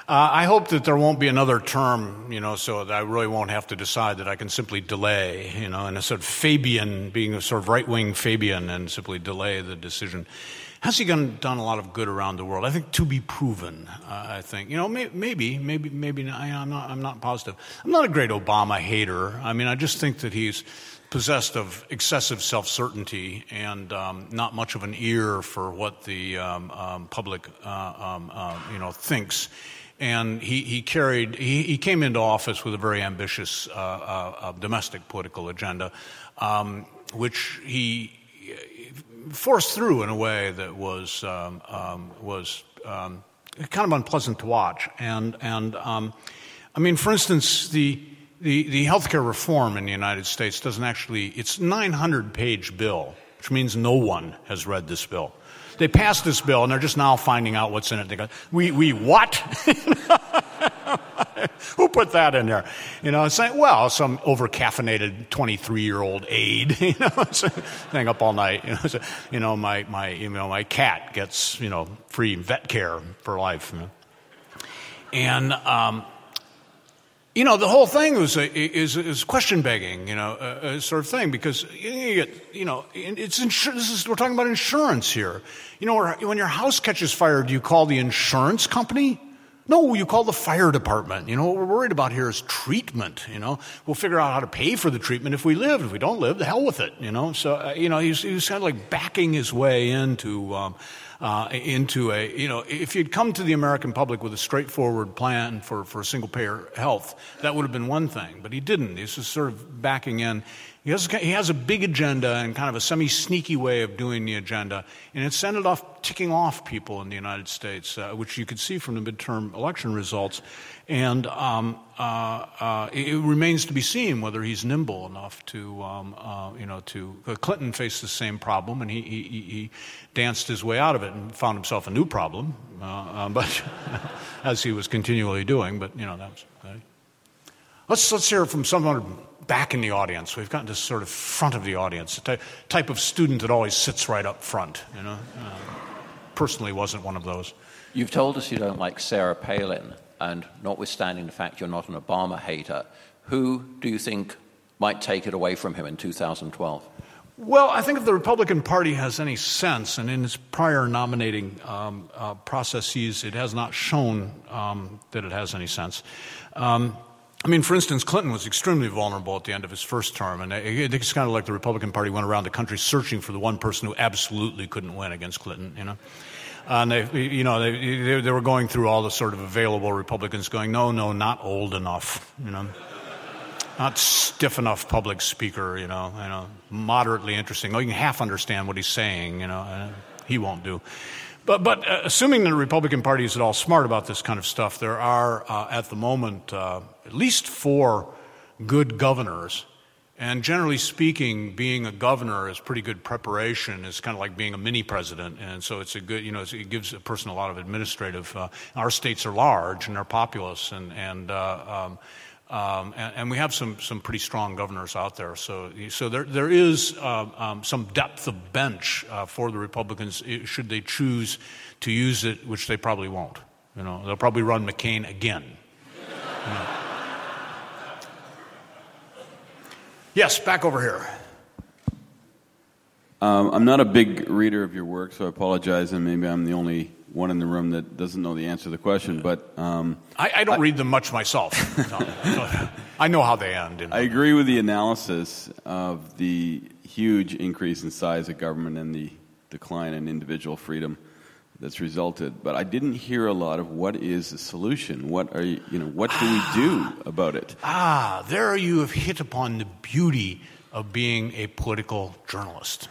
uh, I hope that there won't be another term, you know, so that I really won't have to decide that I can simply delay, you know, and a sort of Fabian, being a sort of right wing Fabian and simply delay the decision. Has he done, done a lot of good around the world? I think to be proven. Uh, I think you know may, maybe maybe maybe not, I'm not I'm not positive. I'm not a great Obama hater. I mean I just think that he's possessed of excessive self certainty and um, not much of an ear for what the um, um, public uh, um, uh, you know thinks. And he, he carried he, he, came into office with a very ambitious uh, uh, uh domestic political agenda, um, which he forced through in a way that was um, was kind of unpleasant to watch. And and I mean, for instance, the the, the healthcare reform in the United States doesn't actually, it's 900 page bill, which means no one has read this bill. they passed this bill and they're just now finding out what's in it. They go, we, we what? Who put that in there? You know, saying, well, some over caffeinated 23 year old aide, you know, staying up all night. You know, so, you know, my, my, you know, my cat gets, you know, free vet care for life. You know? And, um, you know, the whole thing was a, is, is question begging, you know, a, a, sort of thing because you, get, you know, it's insur- this is, we're talking about insurance here. You know, when your house catches fire, do you call the insurance company? No, you call the fire department. You know, what we're worried about here is treatment. You know, we'll figure out how to pay for the treatment if we live. If we don't live, the hell with it. You know, so, uh, you know, he's, he's kind of like backing his way into, um, uh, into a, you know, if you'd come to the American public with a straightforward plan for, for single payer health, that would have been one thing. But he didn't. He's just sort of backing in. He has, he has a big agenda and kind of a semi sneaky way of doing the agenda. And it's ended off ticking off people in the United States, uh, which you could see from the midterm election results. And um, uh, uh, it remains to be seen whether he's nimble enough to, um, uh, you know, to. Uh, Clinton faced the same problem, and he, he, he, danced his way out of it and found himself a new problem, uh, but as he was continually doing. But you know, that's. Okay. Let's let's hear from someone back in the audience. We've gotten to sort of front of the audience, the type of student that always sits right up front. You know, personally wasn't one of those. You've told us you don't like Sarah Palin and notwithstanding the fact you're not an Obama hater, who do you think might take it away from him in 2012? Well, I think if the Republican Party has any sense, and in its prior nominating um, uh, processes, it has not shown um, that it has any sense. Um, I mean, for instance, Clinton was extremely vulnerable at the end of his first term, and it's kind of like the Republican Party went around the country searching for the one person who absolutely couldn't win against Clinton. You know, and they, you know, they, they were going through all the sort of available Republicans going, no, no, not old enough, you know, not stiff enough public speaker, you know, you know, moderately interesting. Oh, you can half understand what he's saying, you know, he won't do. But, but uh, assuming the Republican Party is at all smart about this kind of stuff, there are uh, at the moment uh, at least four good governors and generally speaking, being a governor is pretty good preparation. It's kind of like being a mini president. And so it's a good, you know, it gives a person a lot of administrative. Uh, our states are large and they're populous, and, and, uh, um, um, and, and, we have some, some pretty strong governors out there. So, so there, there is uh, um, some depth of bench uh, for the Republicans should they choose to use it, which they probably won't. You know, they'll probably run McCain again. You know. Yes, back over here. Um, I'm not a big reader of your work, so I apologize, and maybe I'm the only one in the room that doesn't know the answer to the question. But um, I, I, don't I, read them much myself. I know how they end. I agree with the analysis of the huge increase in size of government and the decline in individual freedom that's resulted. But I didn't hear a lot of what is the solution. What are you, you know, what do we do about it? Ah, there you have hit upon the beauty of being a political journalist.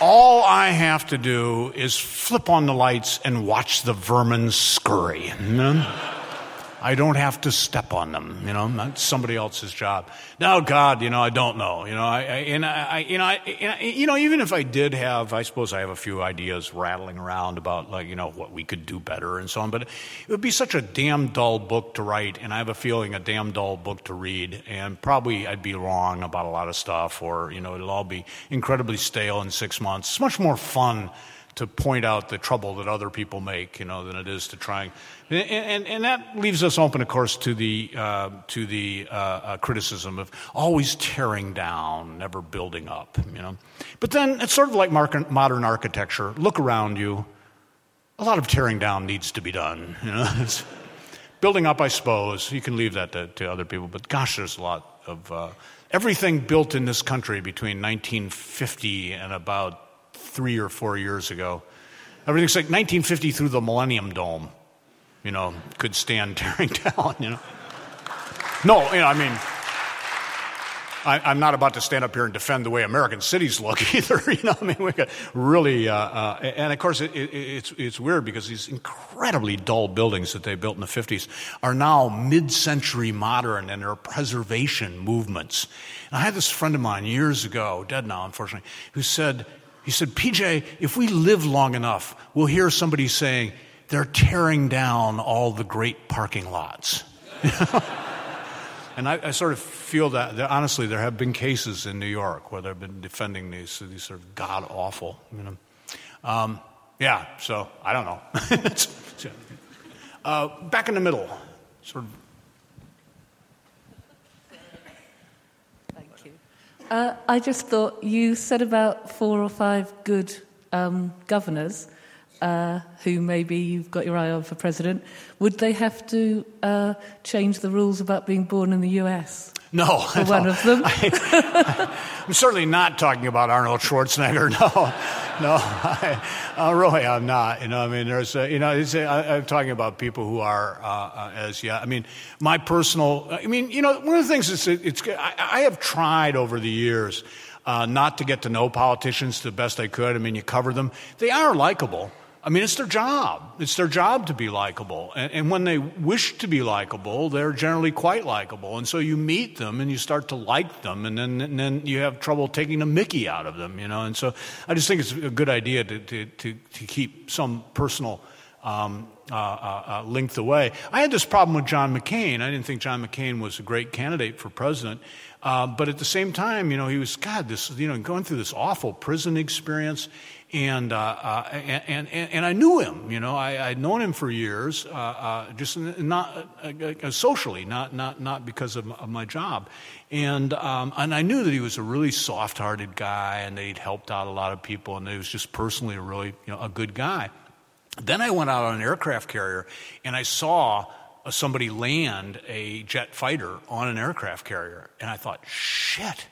All I have to do is flip on the lights and watch the vermin scurry. I don't have to step on them. You know, that's somebody else's job. Now, God, you know, I don't know. You know, I, I and I, you know, I, and I, you know, even if I did have, I suppose I have a few ideas rattling around about like, you know, what we could do better and so on. But it would be such a damn dull book to write, and I have a feeling a damn dull book to read, and probably I'd be wrong about a lot of stuff, or you know, it'll all be incredibly stale in six months. It's much more fun to point out the trouble that other people make, you know, than it is to try and, and, and that leaves us open, of course, to the, uh, to the uh, uh, criticism of always tearing down, never building up, you know. But then it's sort of like modern architecture. Look around you. A lot of tearing down needs to be done, you know. building up, I suppose, you can leave that to, to, other people, but gosh, there's a lot of uh, everything built in this country between 1950 and about three or four years ago. Everything's like 1950 through the Millennium Dome, you know, could stand tearing down, you know. No, you know, I mean, I, am not about to stand up here and defend the way American cities look either. You know, I mean, we got really, uh, uh, and of course, it, it, it's it's weird because these incredibly dull buildings that they built in the 50s are now mid-century modern, and they're preservation movements. And I had this friend of mine years ago, dead now, unfortunately, who said, he said, PJ, if we live long enough, we'll hear somebody saying, they're tearing down all the great parking lots. and I, I, sort of feel that, that, honestly, there have been cases in New York where they've been defending these, these sort of god awful, you know. Um, yeah, so I don't know. uh, back in the middle, sort of. Thank you. Uh, I just thought you said about four or five good um, governors uh, who maybe you've got your eye on for president, would they have to uh, change the rules about being born in the US? No. For no. one of them? I, am certainly not talking about Arnold Schwarzenegger. No. No. I, uh, really, I'm not. You know, I mean, there's, uh, you know, I, am talking about people who are uh, uh, as, yeah. I mean, my personal, I mean, you know, one of the things is, it's, I, I have tried over the years uh, not to get to know politicians the best I could. I mean, you cover them. They are likable. I mean, it's their job. It's their job to be likable. And, and, when they wish to be likable, they're generally quite likable. And so you meet them and you start to like them, and then, and then you have trouble taking the mickey out of them, you know. And so I just think it's a good idea to, to, to, to keep some personal um, uh, uh, uh, link the way. I had this problem with John McCain. I didn't think John McCain was a great candidate for president. Uh, but at the same time, you know, he was, God, this, you know, going through this awful prison experience. And, uh, uh, and, and, and, I knew him, you know, I, I'd known him for years, uh, uh just not socially, not, not, not because of, of my job. And, um, and I knew that he was a really soft hearted guy and that he'd helped out a lot of people and he was just personally a really, you know, a good guy. Then I went out on an aircraft carrier and I saw somebody land a jet fighter on an aircraft carrier. And I thought, shit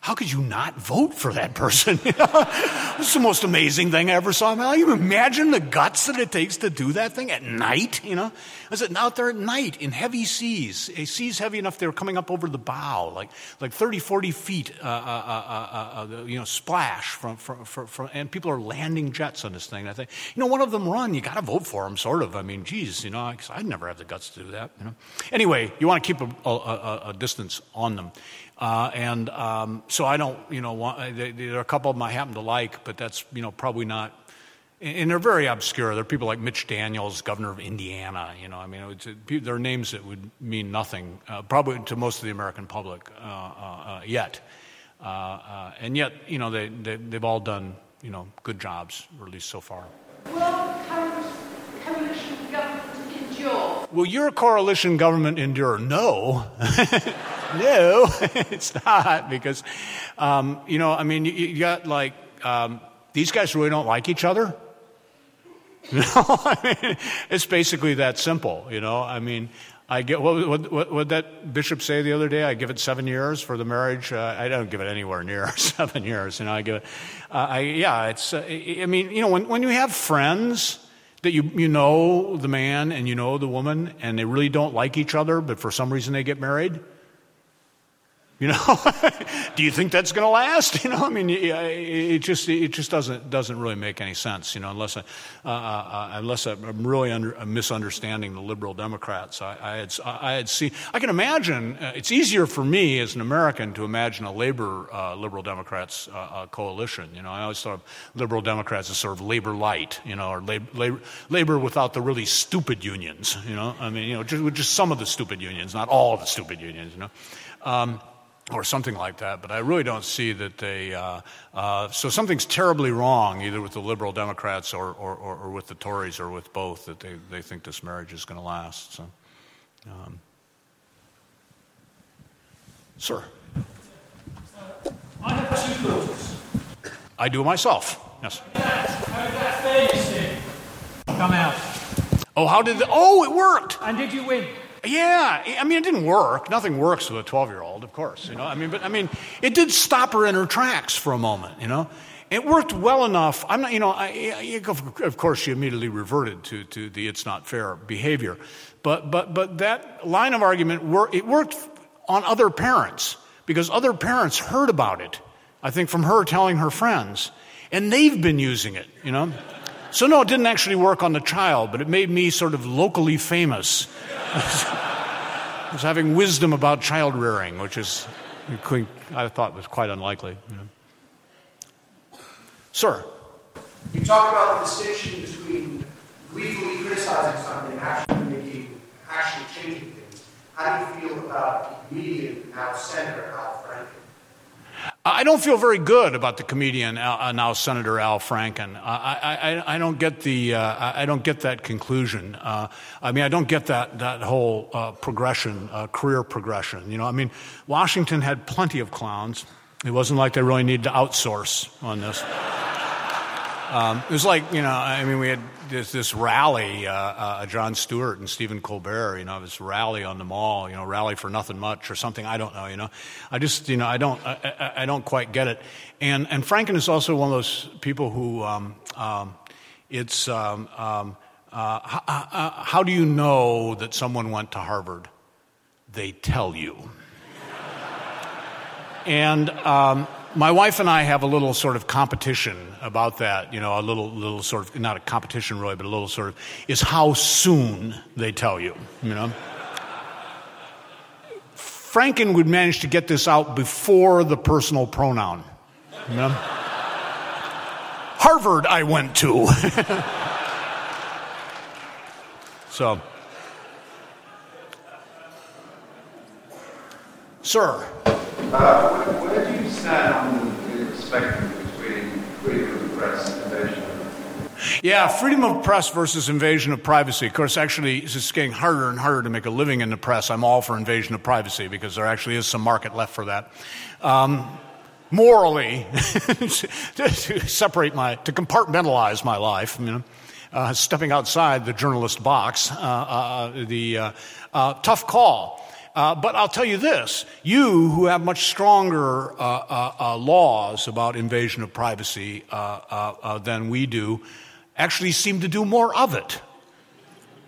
how could you not vote for that person? it's the most amazing thing I ever saw. Can you imagine the guts that it takes to do that thing at night? You know, I was out there at night in heavy seas, a seas heavy enough they were coming up over the bow, like like 30, 40 feet, uh, uh, uh, uh, you know, splash from, from, from, from, and people are landing jets on this thing. I think, you know, one of them run, you got to vote for them, sort of. I mean, geez, you know, I'd never have the guts to do that. You know, anyway, you want to keep a, a, a distance on them. Uh, and um, so I don't, you know, want, there are a couple of them I happen to like, but that's, you know, probably not. And they're very obscure. There are people like Mitch Daniels, governor of Indiana. You know, I mean, there are names that would mean nothing, uh, probably to most of the American public uh, uh, uh yet. Uh, and yet, you know, they, they, they've all done, you know, good jobs, or at least so far. Will coalition government endure? Will your coalition government endure? No. no, it's not because, um, you know, I mean, you, you got like, um, these guys really don't like each other. Know, I mean, it's basically that simple, you know. I mean, I get what, what, what, what that bishop say the other day? I give it seven years for the marriage. Uh, I don't give it anywhere near seven years. You know, I give it. Uh, I, yeah, it's. Uh, I mean, you know, when when you have friends that you you know the man and you know the woman and they really don't like each other, but for some reason they get married. You know, do you think that's going to last? You know, I mean, it just it just doesn't doesn't really make any sense. You know, unless I, uh, uh, uh unless I'm really under, I'm misunderstanding the liberal Democrats. I, I, had I had seen. I can imagine. Uh, it's easier for me as an American to imagine a labor uh, liberal Democrats uh, coalition. You know, I always thought of liberal Democrats as sort of labor light. You know, or labor, labor, labor without the really stupid unions. You know, I mean, you know, just, just some of the stupid unions, not all the stupid unions. You know. Um, or something like that. But I really don't see that they. Uh, uh, so something's terribly wrong, either with the Liberal Democrats or, or, or, or, with the Tories or with both, that they, they think this marriage is going to last. So, um. Sir. I have two thoughts. I do myself. Yes. Come out. Oh, how did the, Oh, it worked. And did you win? Yeah, I mean, it didn't work. Nothing works with a 12 year old, of course, you know. I mean, but I mean, it did stop her in her tracks for a moment, you know. It worked well enough. I'm not, you know, I, I, of course, she immediately reverted to, to the it's not fair behavior. But, but, but that line of argument, it worked on other parents. because other parents heard about it, I think from her telling her friends, and they've been using it, you know? So, no, it didn't actually work on the child, but it made me sort of locally famous as having wisdom about child rearing, which is, I thought was quite unlikely. You know. Sir. You talk about the distinction between gleefully criticizing something and actually making, actually changing things. How do you feel about comedian now center, Al Franken? I don't feel very good about the comedian uh, now Senator Al Franken. I, I, I don't get the uh, I don't get that conclusion. Uh, I mean, I don't get that that whole uh, progression, uh, career progression. You know, I mean, Washington had plenty of clowns. It wasn't like they really needed to outsource on this. Um, it was like, you know, I mean, we had this, this rally, uh, uh, Jon Stewart and Stephen Colbert, you know, this rally on the mall, you know, rally for nothing much or something. I don't know, you know. I just, you know, I don't, I, I, I don't quite get it. And, and Franken is also one of those people who, um, um, it's, um, um uh, how, uh, how do you know that someone went to Harvard? They tell you. and, um, my wife and I have a little sort of competition about that, you know, a little, little sort of, not a competition really, but a little sort of, is how soon they tell you, you know. Franken would manage to get this out before the personal pronoun, you know. Harvard I went to. so, sir. Uh, stand on the spectrum between freedom of the press and invasion Yeah, freedom of press versus invasion of privacy. Of course, actually, it's getting harder and harder to make a living in the press. I'm all for invasion of privacy because there actually is some market left for that. Um, morally, to separate my, to compartmentalize my life, you know, uh, stepping outside the journalist box, uh, uh, the uh, uh, tough call. Uh, but I'll tell you this you who have much stronger uh, uh, uh laws about invasion of privacy uh, uh, than we do actually seem to do more of it.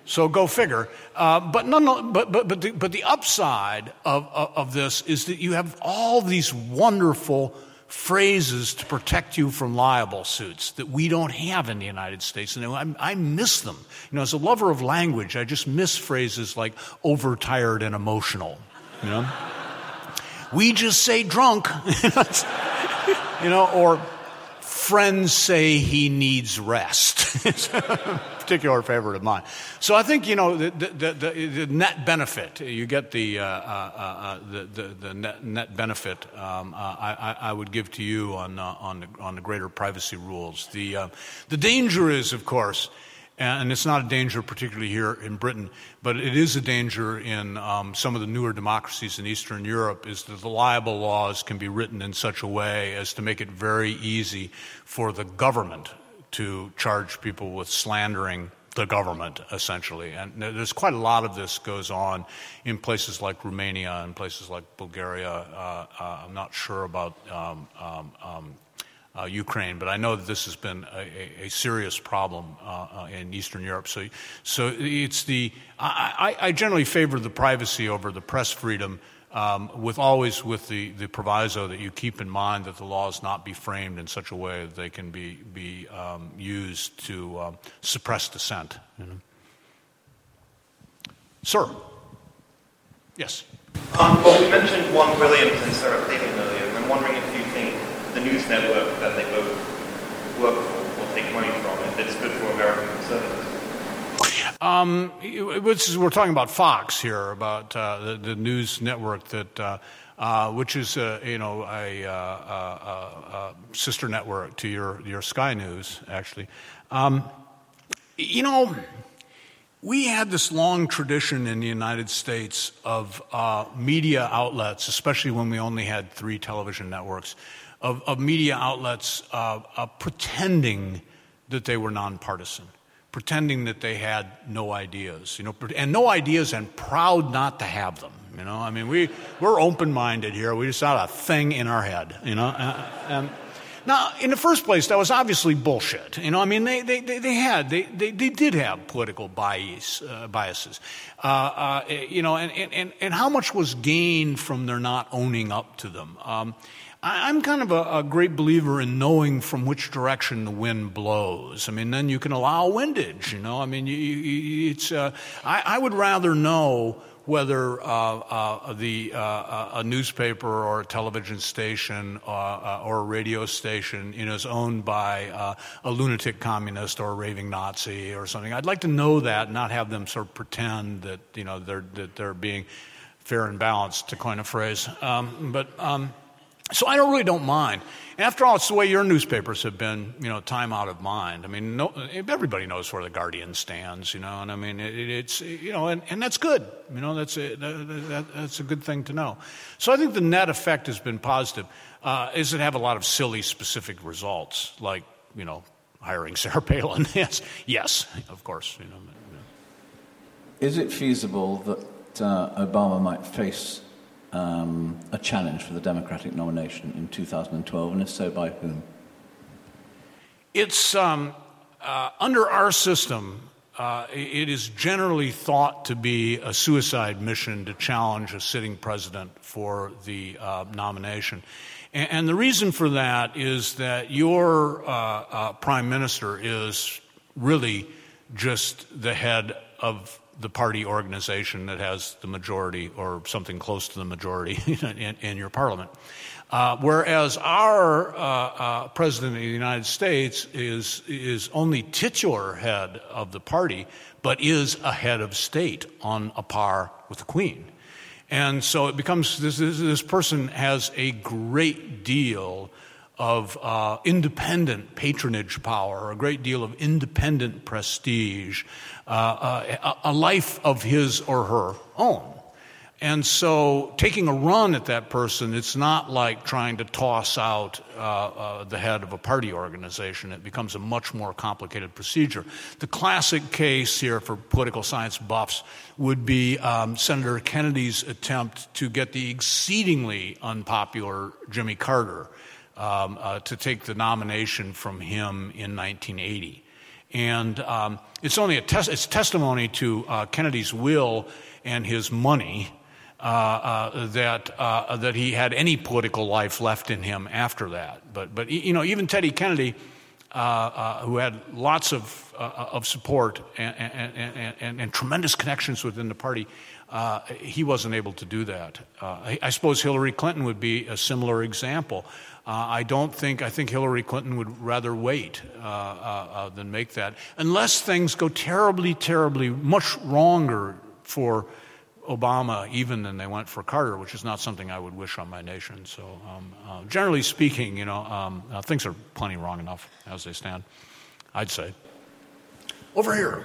So go figure. but, none, but, but, but, the, but the upside of, of, of this is that you have all these wonderful phrases to protect you from libel suits that we don't have in the United States. And I, I, miss them. You know, as a lover of language, I just miss phrases like overtired and emotional. You know? we just say drunk, you know, or friends say he needs rest. particular favorite of mine. So I think, you know, the, the, the, the net benefit, you get the, uh, uh, uh, the, the, net, net benefit um, uh, I, I, would give to you on, uh, on, the, on the greater privacy rules. The, the danger is, of course, and it's not a danger particularly here in Britain, but it is a danger in um, some of the newer democracies in Eastern Europe, is that the libel laws can be written in such a way as to make it very easy for the government to charge people with slandering the government, essentially. And there's quite a lot of this goes on in places like Romania and places like Bulgaria. Uh, uh, I'm not sure about um, um, um uh, Ukraine, but I know that this has been a, a, a serious problem uh, uh, in Eastern Europe. So, so it's the I, I, generally favor the privacy over the press freedom, um, with always with the, the proviso that you keep in mind that the laws not be framed in such a way that they can be be um, used to um, suppress dissent. Sir. Yes. Um, well, we mentioned Juan Williams and Sarah Palin earlier, and I'm wondering if you think the news network that they both work for will take money from if it's good? Um, we're talking about Fox here, about uh, the, the, news network that, uh, uh, which is uh, you know a, uh, uh, sister network to your your Sky News, actually. Um, you know, we had this long tradition in the United States of media outlets, especially when we only had three television networks, of, of media outlets pretending that they were nonpartisan, pretending that they had no ideas, you know, and no ideas and proud not to have them. You know, I mean, we, we're open minded here. We just not a thing in our head, you know. Uh, and, Now, in the first place, that was obviously bullshit. You know, I mean, they, they, they, had, they, they, they did have political bias, uh, biases. Uh, uh, you know, and, and, and how much was gained from their not owning up to them? Um, I, am kind of a, a, great believer in knowing from which direction the wind blows. I mean, then you can allow windage, you know. I mean, you, you, it's, uh, I, I would rather know whether uh, uh, the, uh, a newspaper or a television station uh, uh, or a radio station you know, is owned by uh, a lunatic communist or a raving Nazi or something. I'd like to know that, not have them sort of pretend that you know they're that they're being fair and balanced, to coin a phrase. Um, but um, so I don't really don't mind. After all, it's the way your newspapers have been, you know, time out of mind. I mean, no, everybody knows where the Guardian stands, you know, and I mean, it, it's, you know, and, and that's good. You know, that's a, that, that's a good thing to know. So I think the net effect has been positive. Uh, is it have a lot of silly specific results, like, you know, hiring Sarah Palin? yes, yes, of course. You know, Is it feasible that uh, Obama might face um, a challenge for the Democratic nomination in 2012, and if so, by whom? It's um, uh, under our system. Uh, it is generally thought to be a suicide mission to challenge a sitting president for the uh, nomination. And, and, the reason for that is that your uh, uh, prime minister is really just the head of the party organization that has the majority or something close to the majority in, in, your parliament. Uh, whereas our uh, uh, president of the United States is, is only titular head of the party, but is a head of state on a par with the queen. And so it becomes this, this, this person has a great deal of uh, independent patronage power, a great deal of independent prestige, uh, uh, a, life of his or her own. And so, taking a run at that person, it's not like trying to toss out uh, uh, the head of a party organization. It becomes a much more complicated procedure. The classic case here for political science buffs would be um, Senator Kennedy's attempt to get the exceedingly unpopular Jimmy Carter um, uh, to take the nomination from him in 1980. And um, it's only a tes- it's testimony to uh, Kennedy's will and his money uh, uh that uh, that he had any political life left in him after that. But but you know even Teddy Kennedy. Uh, who had lots of, of support and, and, and, and, tremendous connections within the party, he wasn't able to do that. I, I suppose Hillary Clinton would be a similar example. Uh, I don't think, I think Hillary Clinton would rather wait uh, uh, uh, than make that, unless things go terribly, terribly much wronger for Obama even than they went for Carter, which is not something I would wish on my nation. So, um, uh, generally speaking, you know, um, uh, things are plenty wrong enough as they stand, I'd say. Over here.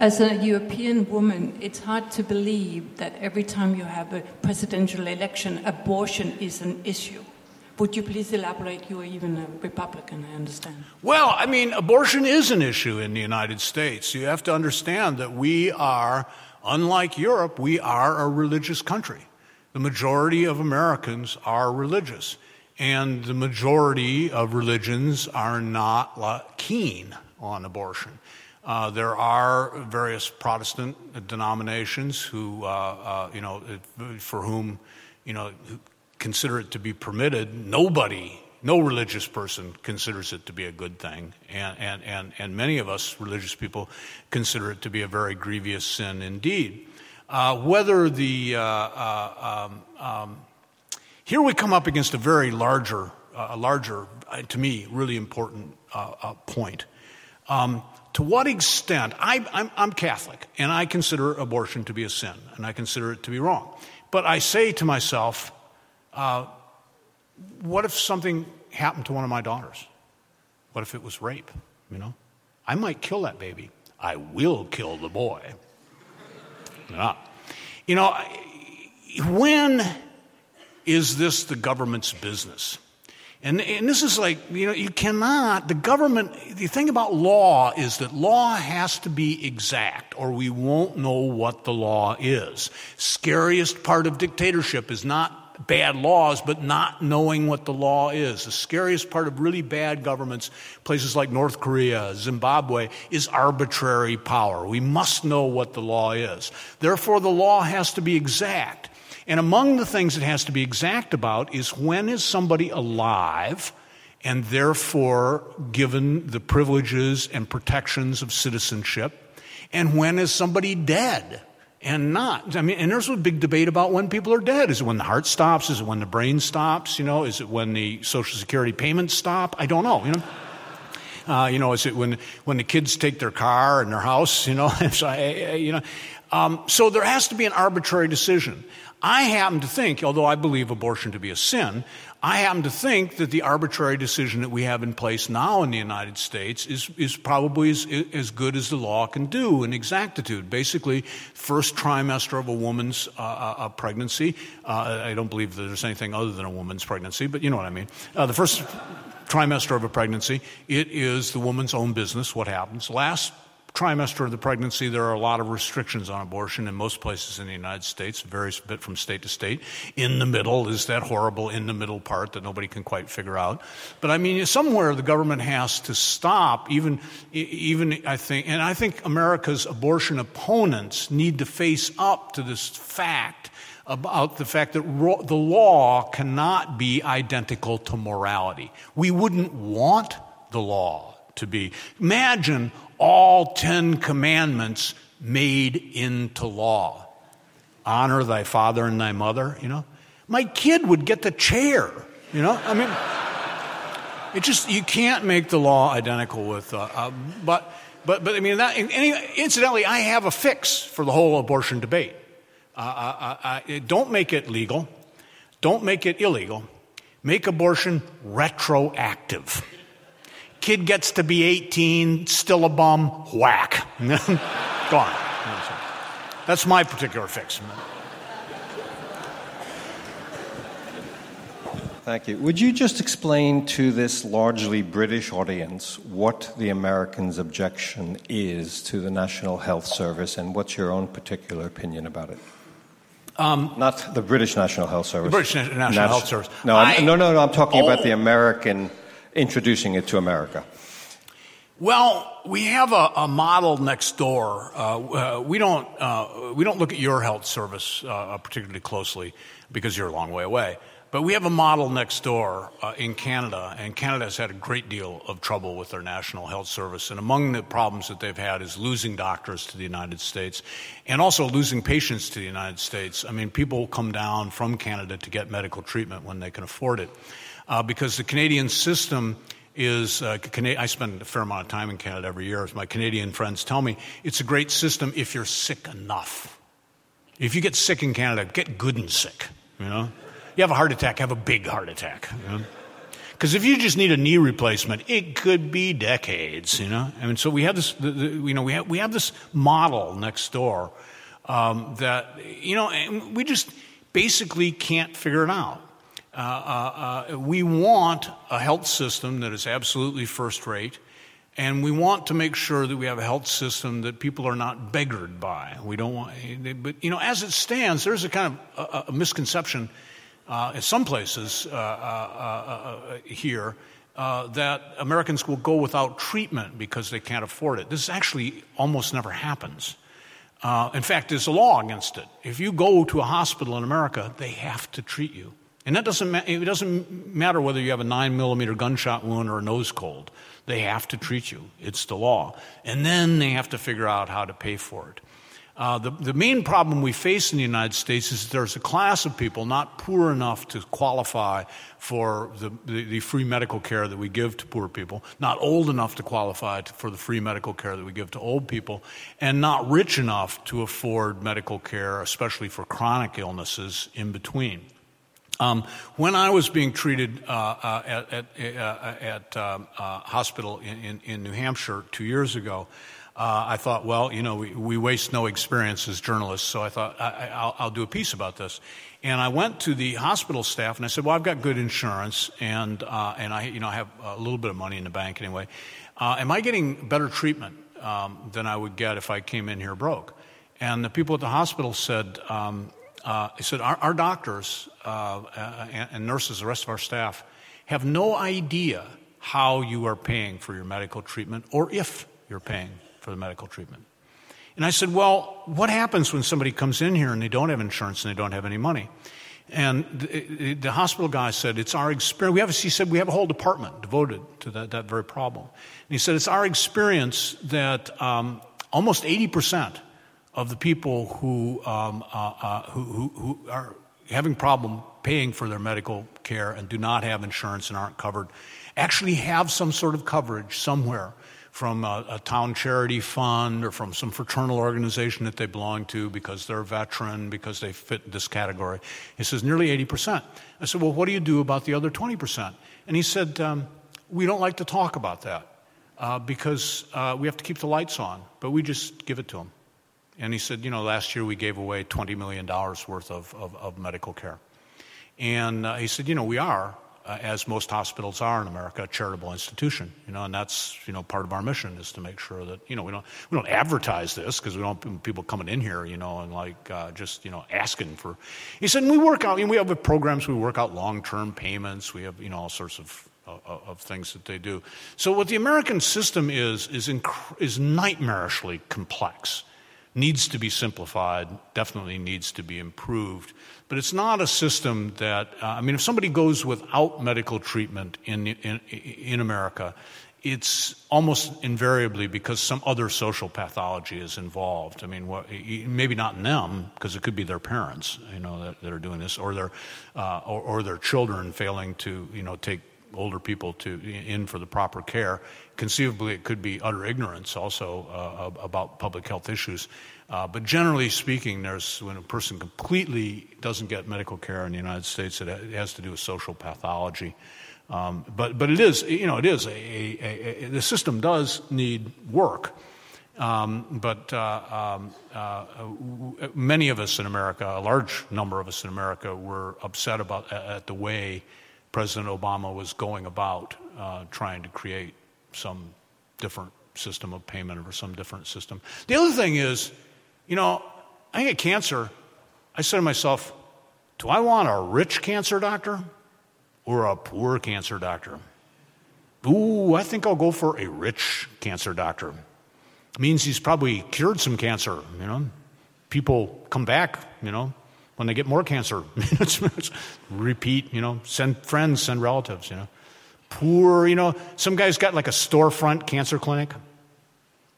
As a European woman, it's hard to believe that every time you have a presidential election, abortion is an issue. Would you please elaborate? You are even a Republican, I understand. Well, I mean, abortion is an issue in the United States. You have to understand that we are, unlike Europe, we are a religious country. The majority of Americans are religious, and the majority of religions are not keen on abortion. Uh, there are various Protestant denominations who, uh, uh, you know, for whom, you know, consider it to be permitted. Nobody, no religious person considers it to be a good thing. And, and, and, and many of us religious people consider it to be a very grievous sin indeed. Uh, whether the, uh, uh, um, um, here we come up against a very larger, a larger, to me, really important point. Um, to what extent, I, am Catholic, and I consider abortion to be a sin, and I consider it to be wrong. But I say to myself, uh, what if something happened to one of my daughters? What if it was rape? You know, I might kill that baby. I will kill the boy. Yeah. You know, when is this the government's business? And, and this is like, you know, you cannot, the government, the thing about law is that law has to be exact or we won't know what the law is. Scariest part of dictatorship is not bad laws, but not knowing what the law is. The scariest part of really bad governments, places like North Korea, Zimbabwe, is arbitrary power. We must know what the law is. Therefore, the law has to be exact. And among the things it has to be exact about is when is somebody alive and therefore given the privileges and protections of citizenship, and when is somebody dead and not. I mean, and there's a big debate about when people are dead. Is it when the heart stops? Is it when the brain stops? You know, is it when the Social Security payments stop? I don't know. You know. Uh, you know, is it when when the kids take their car and their house? You know, so, you know. Um, so there has to be an arbitrary decision. I happen to think, although I believe abortion to be a sin, I happen to think that the arbitrary decision that we have in place now in the United States is, is probably as, as good as the law can do in exactitude. Basically, first trimester of a woman's uh, uh, pregnancy, uh, I don't believe that there's anything other than a woman's pregnancy, but you know what I mean. Uh, the first trimester of a pregnancy, it is the woman's own business what happens. Last trimester of the pregnancy, there are a lot of restrictions on abortion in most places in the United States. Varies a bit from state to state. In the middle is that horrible in the middle part that nobody can quite figure out. But I mean, somewhere the government has to stop, even, even I think, and I think America's abortion opponents need to face up to this fact about the fact that ro- the law cannot be identical to morality. We wouldn't want the law to be. Imagine all Ten Commandments made into law. Honor thy father and thy mother, you know. My kid would get the chair, you know. I mean, it just, you can't make the law identical with, uh, uh, but, but, but I mean, that, incidentally, I have a fix for the whole abortion debate. Uh, uh, uh, uh don't make it legal, don't make it illegal, make abortion retroactive. Kid gets to be 18, still a bum, whack. Gone. That's my particular fix. Thank you. Would you just explain to this largely British audience what the Americans' objection is to the National Health Service and what's your own particular opinion about it? Um, Not the British National Health Service. The British National Health Service. No, I, no, no, no. I'm talking oh, about the American introducing it to America? Well, we have a, a model next door. Uh, uh, we don't uh, we don't look at your health service uh, particularly closely because you're a long way away. But we have a model next door uh, in Canada, and Canada has had a great deal of trouble with their national health service. And among the problems that they've had is losing doctors to the United States, and also losing patients to the United States. I mean, people come down from Canada to get medical treatment when they can afford it uh, because the Canadian system is uh, I spend a fair amount of time in Canada every year, as my Canadian friends tell me. It's a great system if you're sick enough. If you get sick in Canada, get good and sick. You know, you have a heart attack, have a big heart attack. Because if you just need a knee replacement, it could be decades. You know, I mean, so we have this. The, the, you know, we have we have this model next door um, that you know, we just basically can't figure it out. Uh, uh, uh, we want a health system that is absolutely first rate, and we want to make sure that we have a health system that people are not beggared by. We don't want, but you know, as it stands, there's a kind of a, a misconception uh, in some places uh, here that Americans will go without treatment because they can't afford it. This actually almost never happens. in fact, there's a law against it. If you go to a hospital in America, they have to treat you. And that doesn't, ma- it doesn't matter whether you have a nine millimeter gunshot wound or a nose cold. They have to treat you. It's the law. And then they have to figure out how to pay for it. Uh, the, the main problem we face in the United States is there's a class of people not poor enough to qualify for the, the, the, free medical care that we give to poor people, not old enough to qualify to, for the free medical care that we give to old people, and not rich enough to afford medical care, especially for chronic illnesses in between. Um, when I was being treated uh, uh, at, at, uh, at um, hospital in, in, in, New Hampshire two years ago, uh, I thought, well, you know, we, we, waste no experience as journalists, so I thought I, will do a piece about this. And I went to the hospital staff and I said, well, I've got good insurance and, and I, you know, I have a little bit of money in the bank anyway. am I getting better treatment um, than I would get if I came in here broke? And the people at the hospital said, um, uh, he said, our, our doctors uh, and, and nurses, the rest of our staff, have no idea how you are paying for your medical treatment or if you're paying for the medical treatment. And I said, Well, what happens when somebody comes in here and they don't have insurance and they don't have any money? And the, the hospital guy said, It's our experience. We have, he said, We have a whole department devoted to that, that very problem. And he said, It's our experience that um, almost 80% of the people who, um, uh, uh, who, who, who are having problem paying for their medical care and do not have insurance and aren't covered actually have some sort of coverage somewhere from a, a, town charity fund or from some fraternal organization that they belong to because they're a veteran, because they fit this category. He says, nearly 80%. I said, well, what do you do about the other 20%? And he said, um, we don't like to talk about that uh, because uh, we have to keep the lights on, but we just give it to them. And he said, you know, last year we gave away $20 million worth of, of, of medical care. And uh, he said, you know, we are, uh, as most hospitals are in America, a charitable institution. You know, and that's you know part of our mission is to make sure that you know we don't we don't advertise this because we don't people coming in here, you know, and like uh, just you know asking for. He said, we work out. You know, we have programs. We work out long term payments. We have you know all sorts of of things that they do. So what the American system is is inc- is nightmarishly complex needs to be simplified, definitely needs to be improved. But it's not a system that, uh, I mean, if somebody goes without medical treatment in, in, in America, it's almost invariably because some other social pathology is involved. I mean, what, maybe not in them, because it could be their parents, you know, that, that are doing this, or their, uh, or, or, their children failing to, you know, take older people to in for the proper care. Conceivably, it could be utter ignorance also uh, about public health issues. Uh, but generally speaking, there's when a person completely doesn't get medical care in the United States, it, has to do with social pathology. Um, but but it is you know it is a, a, a the system does need work. Um, but uh, um, uh, many of us in America, a large number of us in America, were upset about at the way President Obama was going about uh, trying to create some different system of payment or some different system. The other thing is, you know, I get cancer. I said to myself, do I want a rich cancer doctor or a poor cancer doctor? Ooh, I think I'll go for a rich cancer doctor. It means he's probably cured some cancer, you know. People come back, you know, when they get more cancer. repeat, you know, send friends, send relatives, you know. Poor, you know, some guy's got like a storefront cancer clinic.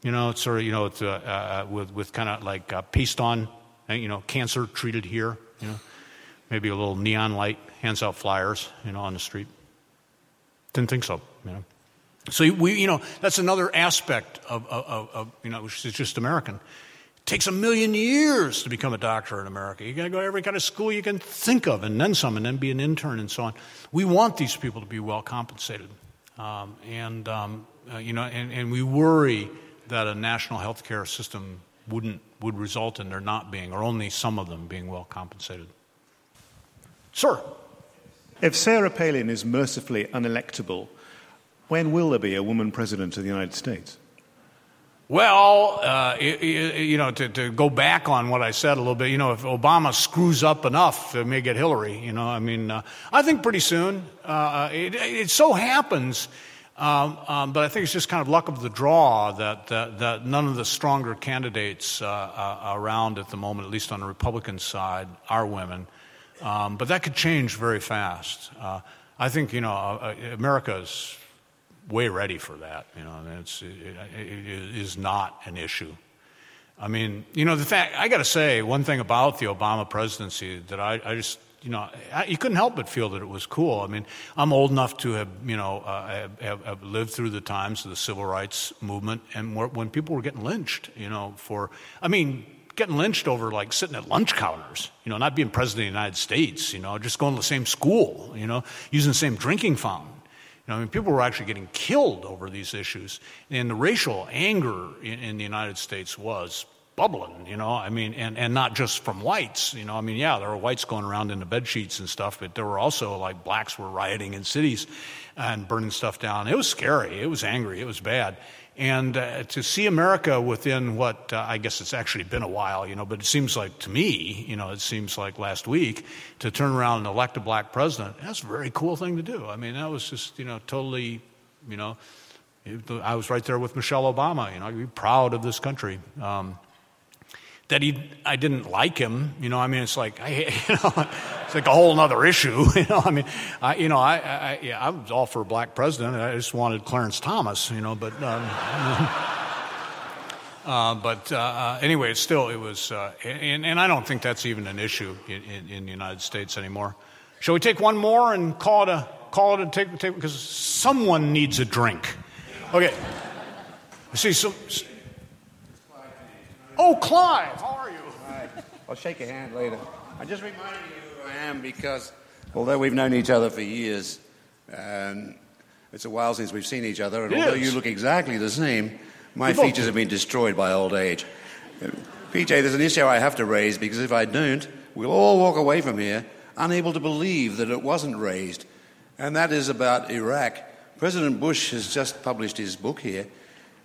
You know, it's sort of, you know, it's, uh, uh, with, with kind of like uh, paste on, uh, you know, cancer treated here, you know. Maybe a little neon light, hands out flyers, you know, on the street. Didn't think so, you know. So we, you know, that's another aspect of, of, of you know, which is just American. It takes a million years to become a doctor in America. You got to go to every kind of school you can think of, and then some, and then be an intern and so on. We want these people to be well compensated, um, and um, uh, you know, and, and we worry that a national health care system wouldn't would result in there not being, or only some of them being well compensated. Sir. If Sarah Palin is mercifully unelectable, when will there be a woman president of the United States? Well, uh, you know, to, to, go back on what I said a little bit, you know, if Obama screws up enough, it may get Hillary. You know, I mean, uh, I think pretty soon. Uh, it, it, so happens, um, um, but I think it's just kind of luck of the draw that that, that none of the stronger candidates uh, uh, around at the moment, at least on the Republican side, are women. Um, but that could change very fast. Uh, I think you know, America is way ready for that. You know, it's, it, it is not an issue. I mean, you know, the fact, I got to say, one thing about the Obama presidency that I, I just, you know, I, you couldn't help but feel that it was cool. I mean, I'm old enough to have, you know, uh, have, have, lived through the times of the civil rights movement and when people were getting lynched, you know, for, I mean, getting lynched over like sitting at lunch counters, you know, not being president of the United States, you know, just going to the same school, you know, using the same drinking fountain. You know, I mean, people were actually getting killed over these issues. And the racial anger in, in the United States was bubbling, you know. I mean, and, and not just from whites, you know. I mean, yeah, there were whites going around in the bed sheets and stuff, but there were also like blacks were rioting in cities and burning stuff down. It was scary. It was angry. It was bad. And uh, to see America within what uh, I guess it's actually been a while, you know, but it seems like to me, you know, it seems like last week to turn around and elect a black president, that's a very cool thing to do. I mean, that was just, you know, totally, you know, I was right there with Michelle Obama, you know, I'd be proud of this country. Um, that he, I didn't like him. You know, I mean, it's like, I, you know, it's like a whole other issue. You know, I mean, I, you know, I, I, yeah, I was all for a black president. I just wanted Clarence Thomas, you know, but, um, uh, but uh, anyway, it's still, it was, uh, and, and I don't think that's even an issue in, in, in, the United States anymore. Shall we take one more and call it a, call it a take, because someone needs a drink. Okay. See, some, Oh, Clive, how are you? I'll shake your hand later. I just reminded you I am because although we've known each other for years, um, it's a while since we've seen each other, and It although you look exactly the same, my You both features have been destroyed by old age. Uh, PJ, there's an issue I have to raise because if I don't, we'll all walk away from here unable to believe that it wasn't raised, and that is about Iraq. President Bush has just published his book here,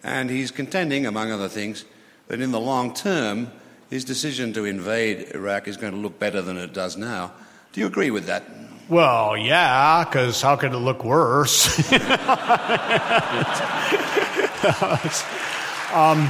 and he's contending, among other things, that in the long term, his decision to invade Iraq is going to look better than it does now. Do you agree with that? Well, yeah, because how could it look worse? um,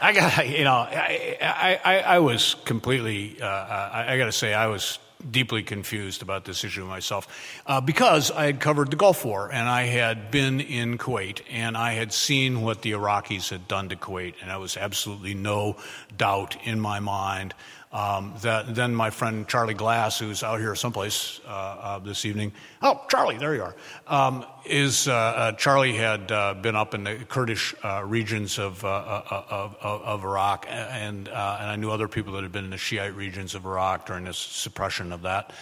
I got, you know, I, I, I, was completely, uh, I, I got to say, I was deeply confused about this issue myself uh, because I had covered the Gulf War and I had been in Kuwait and I had seen what the Iraqis had done to Kuwait, and I was absolutely no doubt in my mind um, that then my friend Charlie Glass, who's out here someplace uh, uh, this evening, oh, Charlie, there you are, um, is uh, uh, Charlie had uh, been up in the Kurdish regions of, of, of, Iraq, and, and I knew other people that had been in the Shiite regions of Iraq during this suppression of that.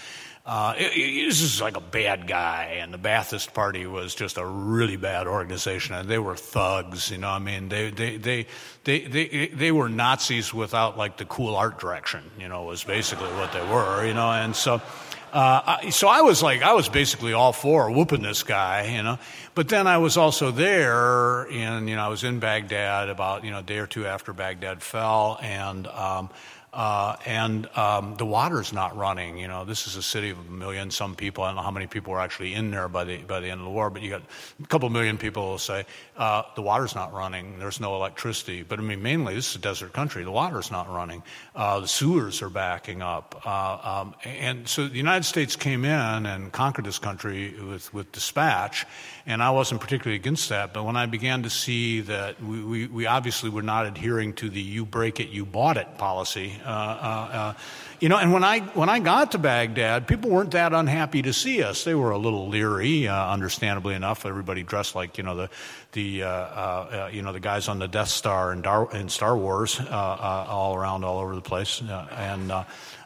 Uh, this is like a bad guy, and the Ba'athist Party was just a really bad organization, and they were thugs. You know, I mean, they they they they they, they were Nazis without like the cool art direction. You know, was basically what they were. You know, and so. Uh, I, so I was like, I was basically all for whooping this guy, you know. But then I was also there, and you know, I was in Baghdad about you know a day or two after Baghdad fell, and um, uh, and um, the water's not running. You know, this is a city of a million some people. I don't know how many people were actually in there by the by the end of the war, but you got a couple million people will say uh, the water's not running. There's no electricity. But I mean, mainly this is a desert country. The water's not running. Uh, the sewers are backing up, uh, um, and so the United States came in and conquered this country with with dispatch. And I wasn't particularly against that, but when I began to see that we, we, we obviously were not adhering to the "you break it, you bought it" policy, uh, uh, uh, you know, and when I when I got to Baghdad, people weren't that unhappy to see us. They were a little leery, understandably enough. Everybody dressed like you know the the uh, uh, uh, you know the guys on the Death Star in, Dar- Star Wars, uh, uh, all around, all over the place, uh, and.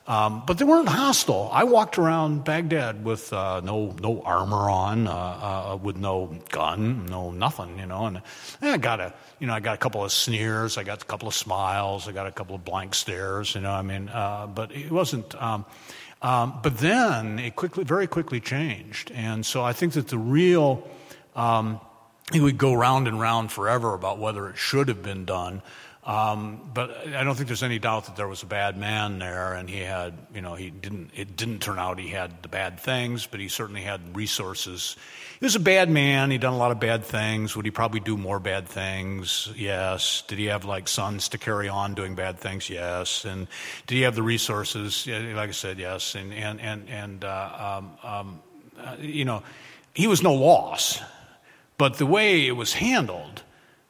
Um, but they weren't hostile. I walked around Baghdad with no no armor on, with no gun, no nothing, you know. And I got a you know I got a couple of sneers, I got a couple of smiles, I got a couple of blank stares, you know. I mean, but it wasn't. Um, um, but then it quickly, very quickly changed, and so I think that the real um, it would go round and round forever about whether it should have been done. Um, but I don't think there's any doubt that there was a bad man there, and he had, you know, he didn't. It didn't turn out he had the bad things, but he certainly had resources. He was a bad man. He'd done a lot of bad things. Would he probably do more bad things? Yes. Did he have like sons to carry on doing bad things? Yes. And did he have the resources? Like I said, yes. And and and and uh, um, um, uh, you know, he was no loss. But the way it was handled,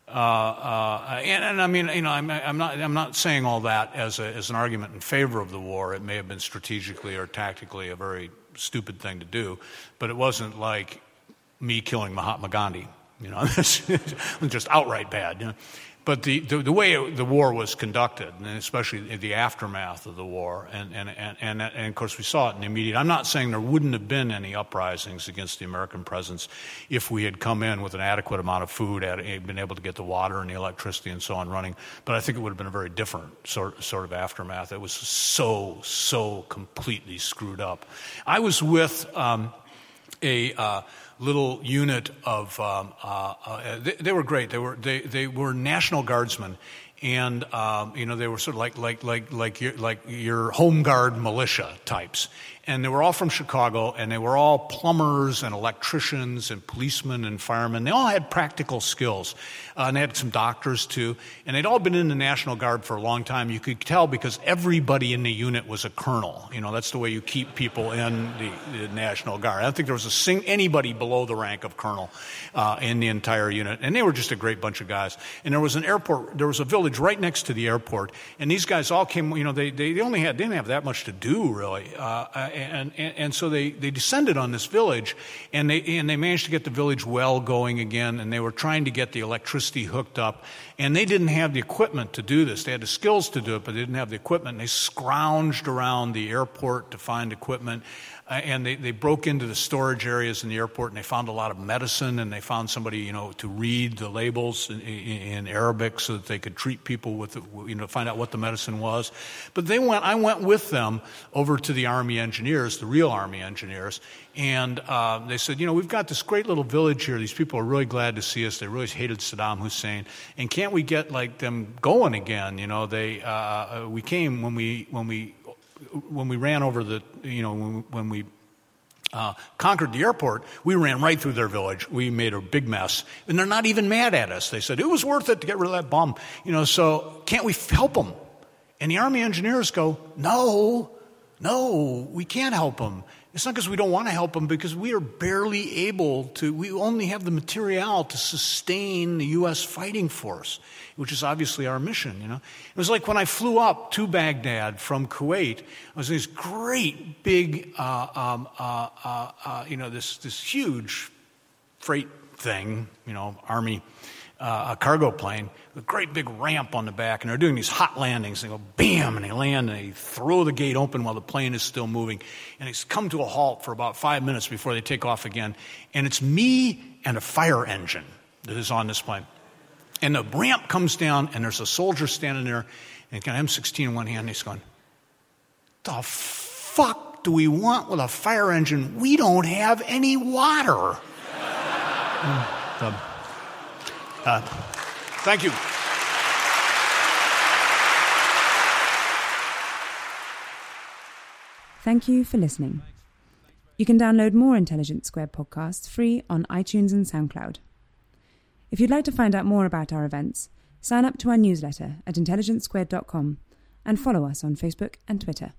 uh, uh, and, and I mean, you know, I'm, I'm not, I'm not saying all that as, a, as an argument in favor of the war. It may have been strategically or tactically a very stupid thing to do, but it wasn't like me killing Mahatma Gandhi. You know, it was just outright bad. You know? But the, the, the way the war was conducted, and especially the aftermath of the war, and, and, and, and, of course we saw it in the immediate. I'm not saying there wouldn't have been any uprisings against the American presence if we had come in with an adequate amount of food, been able to get the water and the electricity and so on running. But I think it would have been a very different sort, sort of aftermath. It was so, so completely screwed up. I was with um, a uh, little unit of, um, uh, uh, they, they, were great. They were, they, they were National Guardsmen. And um, you know they were sort of like like like like your, like your home guard militia types, and they were all from Chicago, and they were all plumbers and electricians and policemen and firemen. They all had practical skills, uh, and they had some doctors too, and they'd all been in the National Guard for a long time. You could tell because everybody in the unit was a colonel. You know, that's the way you keep people in the, the National Guard. I don't think there was a sing- anybody below the rank of colonel uh, in the entire unit, and they were just a great bunch of guys. And there was an airport, there was a village right next to the airport, and these guys all came. You know, they they only had they didn't have that much to do really. Uh, and, and, and, so they, they descended on this village and they, and they managed to get the village well going again and they were trying to get the electricity hooked up and they didn't have the equipment to do this. They had the skills to do it but they didn't have the equipment and they scrounged around the airport to find equipment and they, they broke into the storage areas in the airport and they found a lot of medicine and they found somebody you know to read the labels in, in, Arabic so that they could treat people with you know find out what the medicine was. But they went I went with them over to the army engineers the real army engineers and uh, they said you know we've got this great little village here. These people are really glad to see us. They really hated Saddam Hussein. And can't we get like them going again? You know they uh, uh we came when we when we when we ran over the, you know, when, when we uh, conquered the airport, we ran right through their village. We made a big mess. And they're not even mad at us. They said, it was worth it to get rid of that bomb. You know, so can't we help them? And the Army engineers go, no, no, we can't help them. It's not because we don't want to help them, because we are barely able to, we only have the material to sustain the U.S. fighting force which is obviously our mission, you know. It was like when I flew up to Baghdad from Kuwait, I was in this great big, uh, um, uh, uh, uh you know, this, this huge freight thing, you know, army, uh, cargo plane, a great big ramp on the back, and they're doing these hot landings. They go bam, and they land, and they throw the gate open while the plane is still moving. And it's come to a halt for about five minutes before they take off again. And it's me and a fire engine that is on this plane. And the ramp comes down, and there's a soldier standing there, and he got an M16 in one hand, and he's going, The fuck do we want with a fire engine? We don't have any water. uh, uh, thank you. Thank you for listening. You can download more Intelligence Squared podcasts free on iTunes and SoundCloud. If you'd like to find out more about our events, sign up to our newsletter at intelligencesquared.com and follow us on Facebook and Twitter.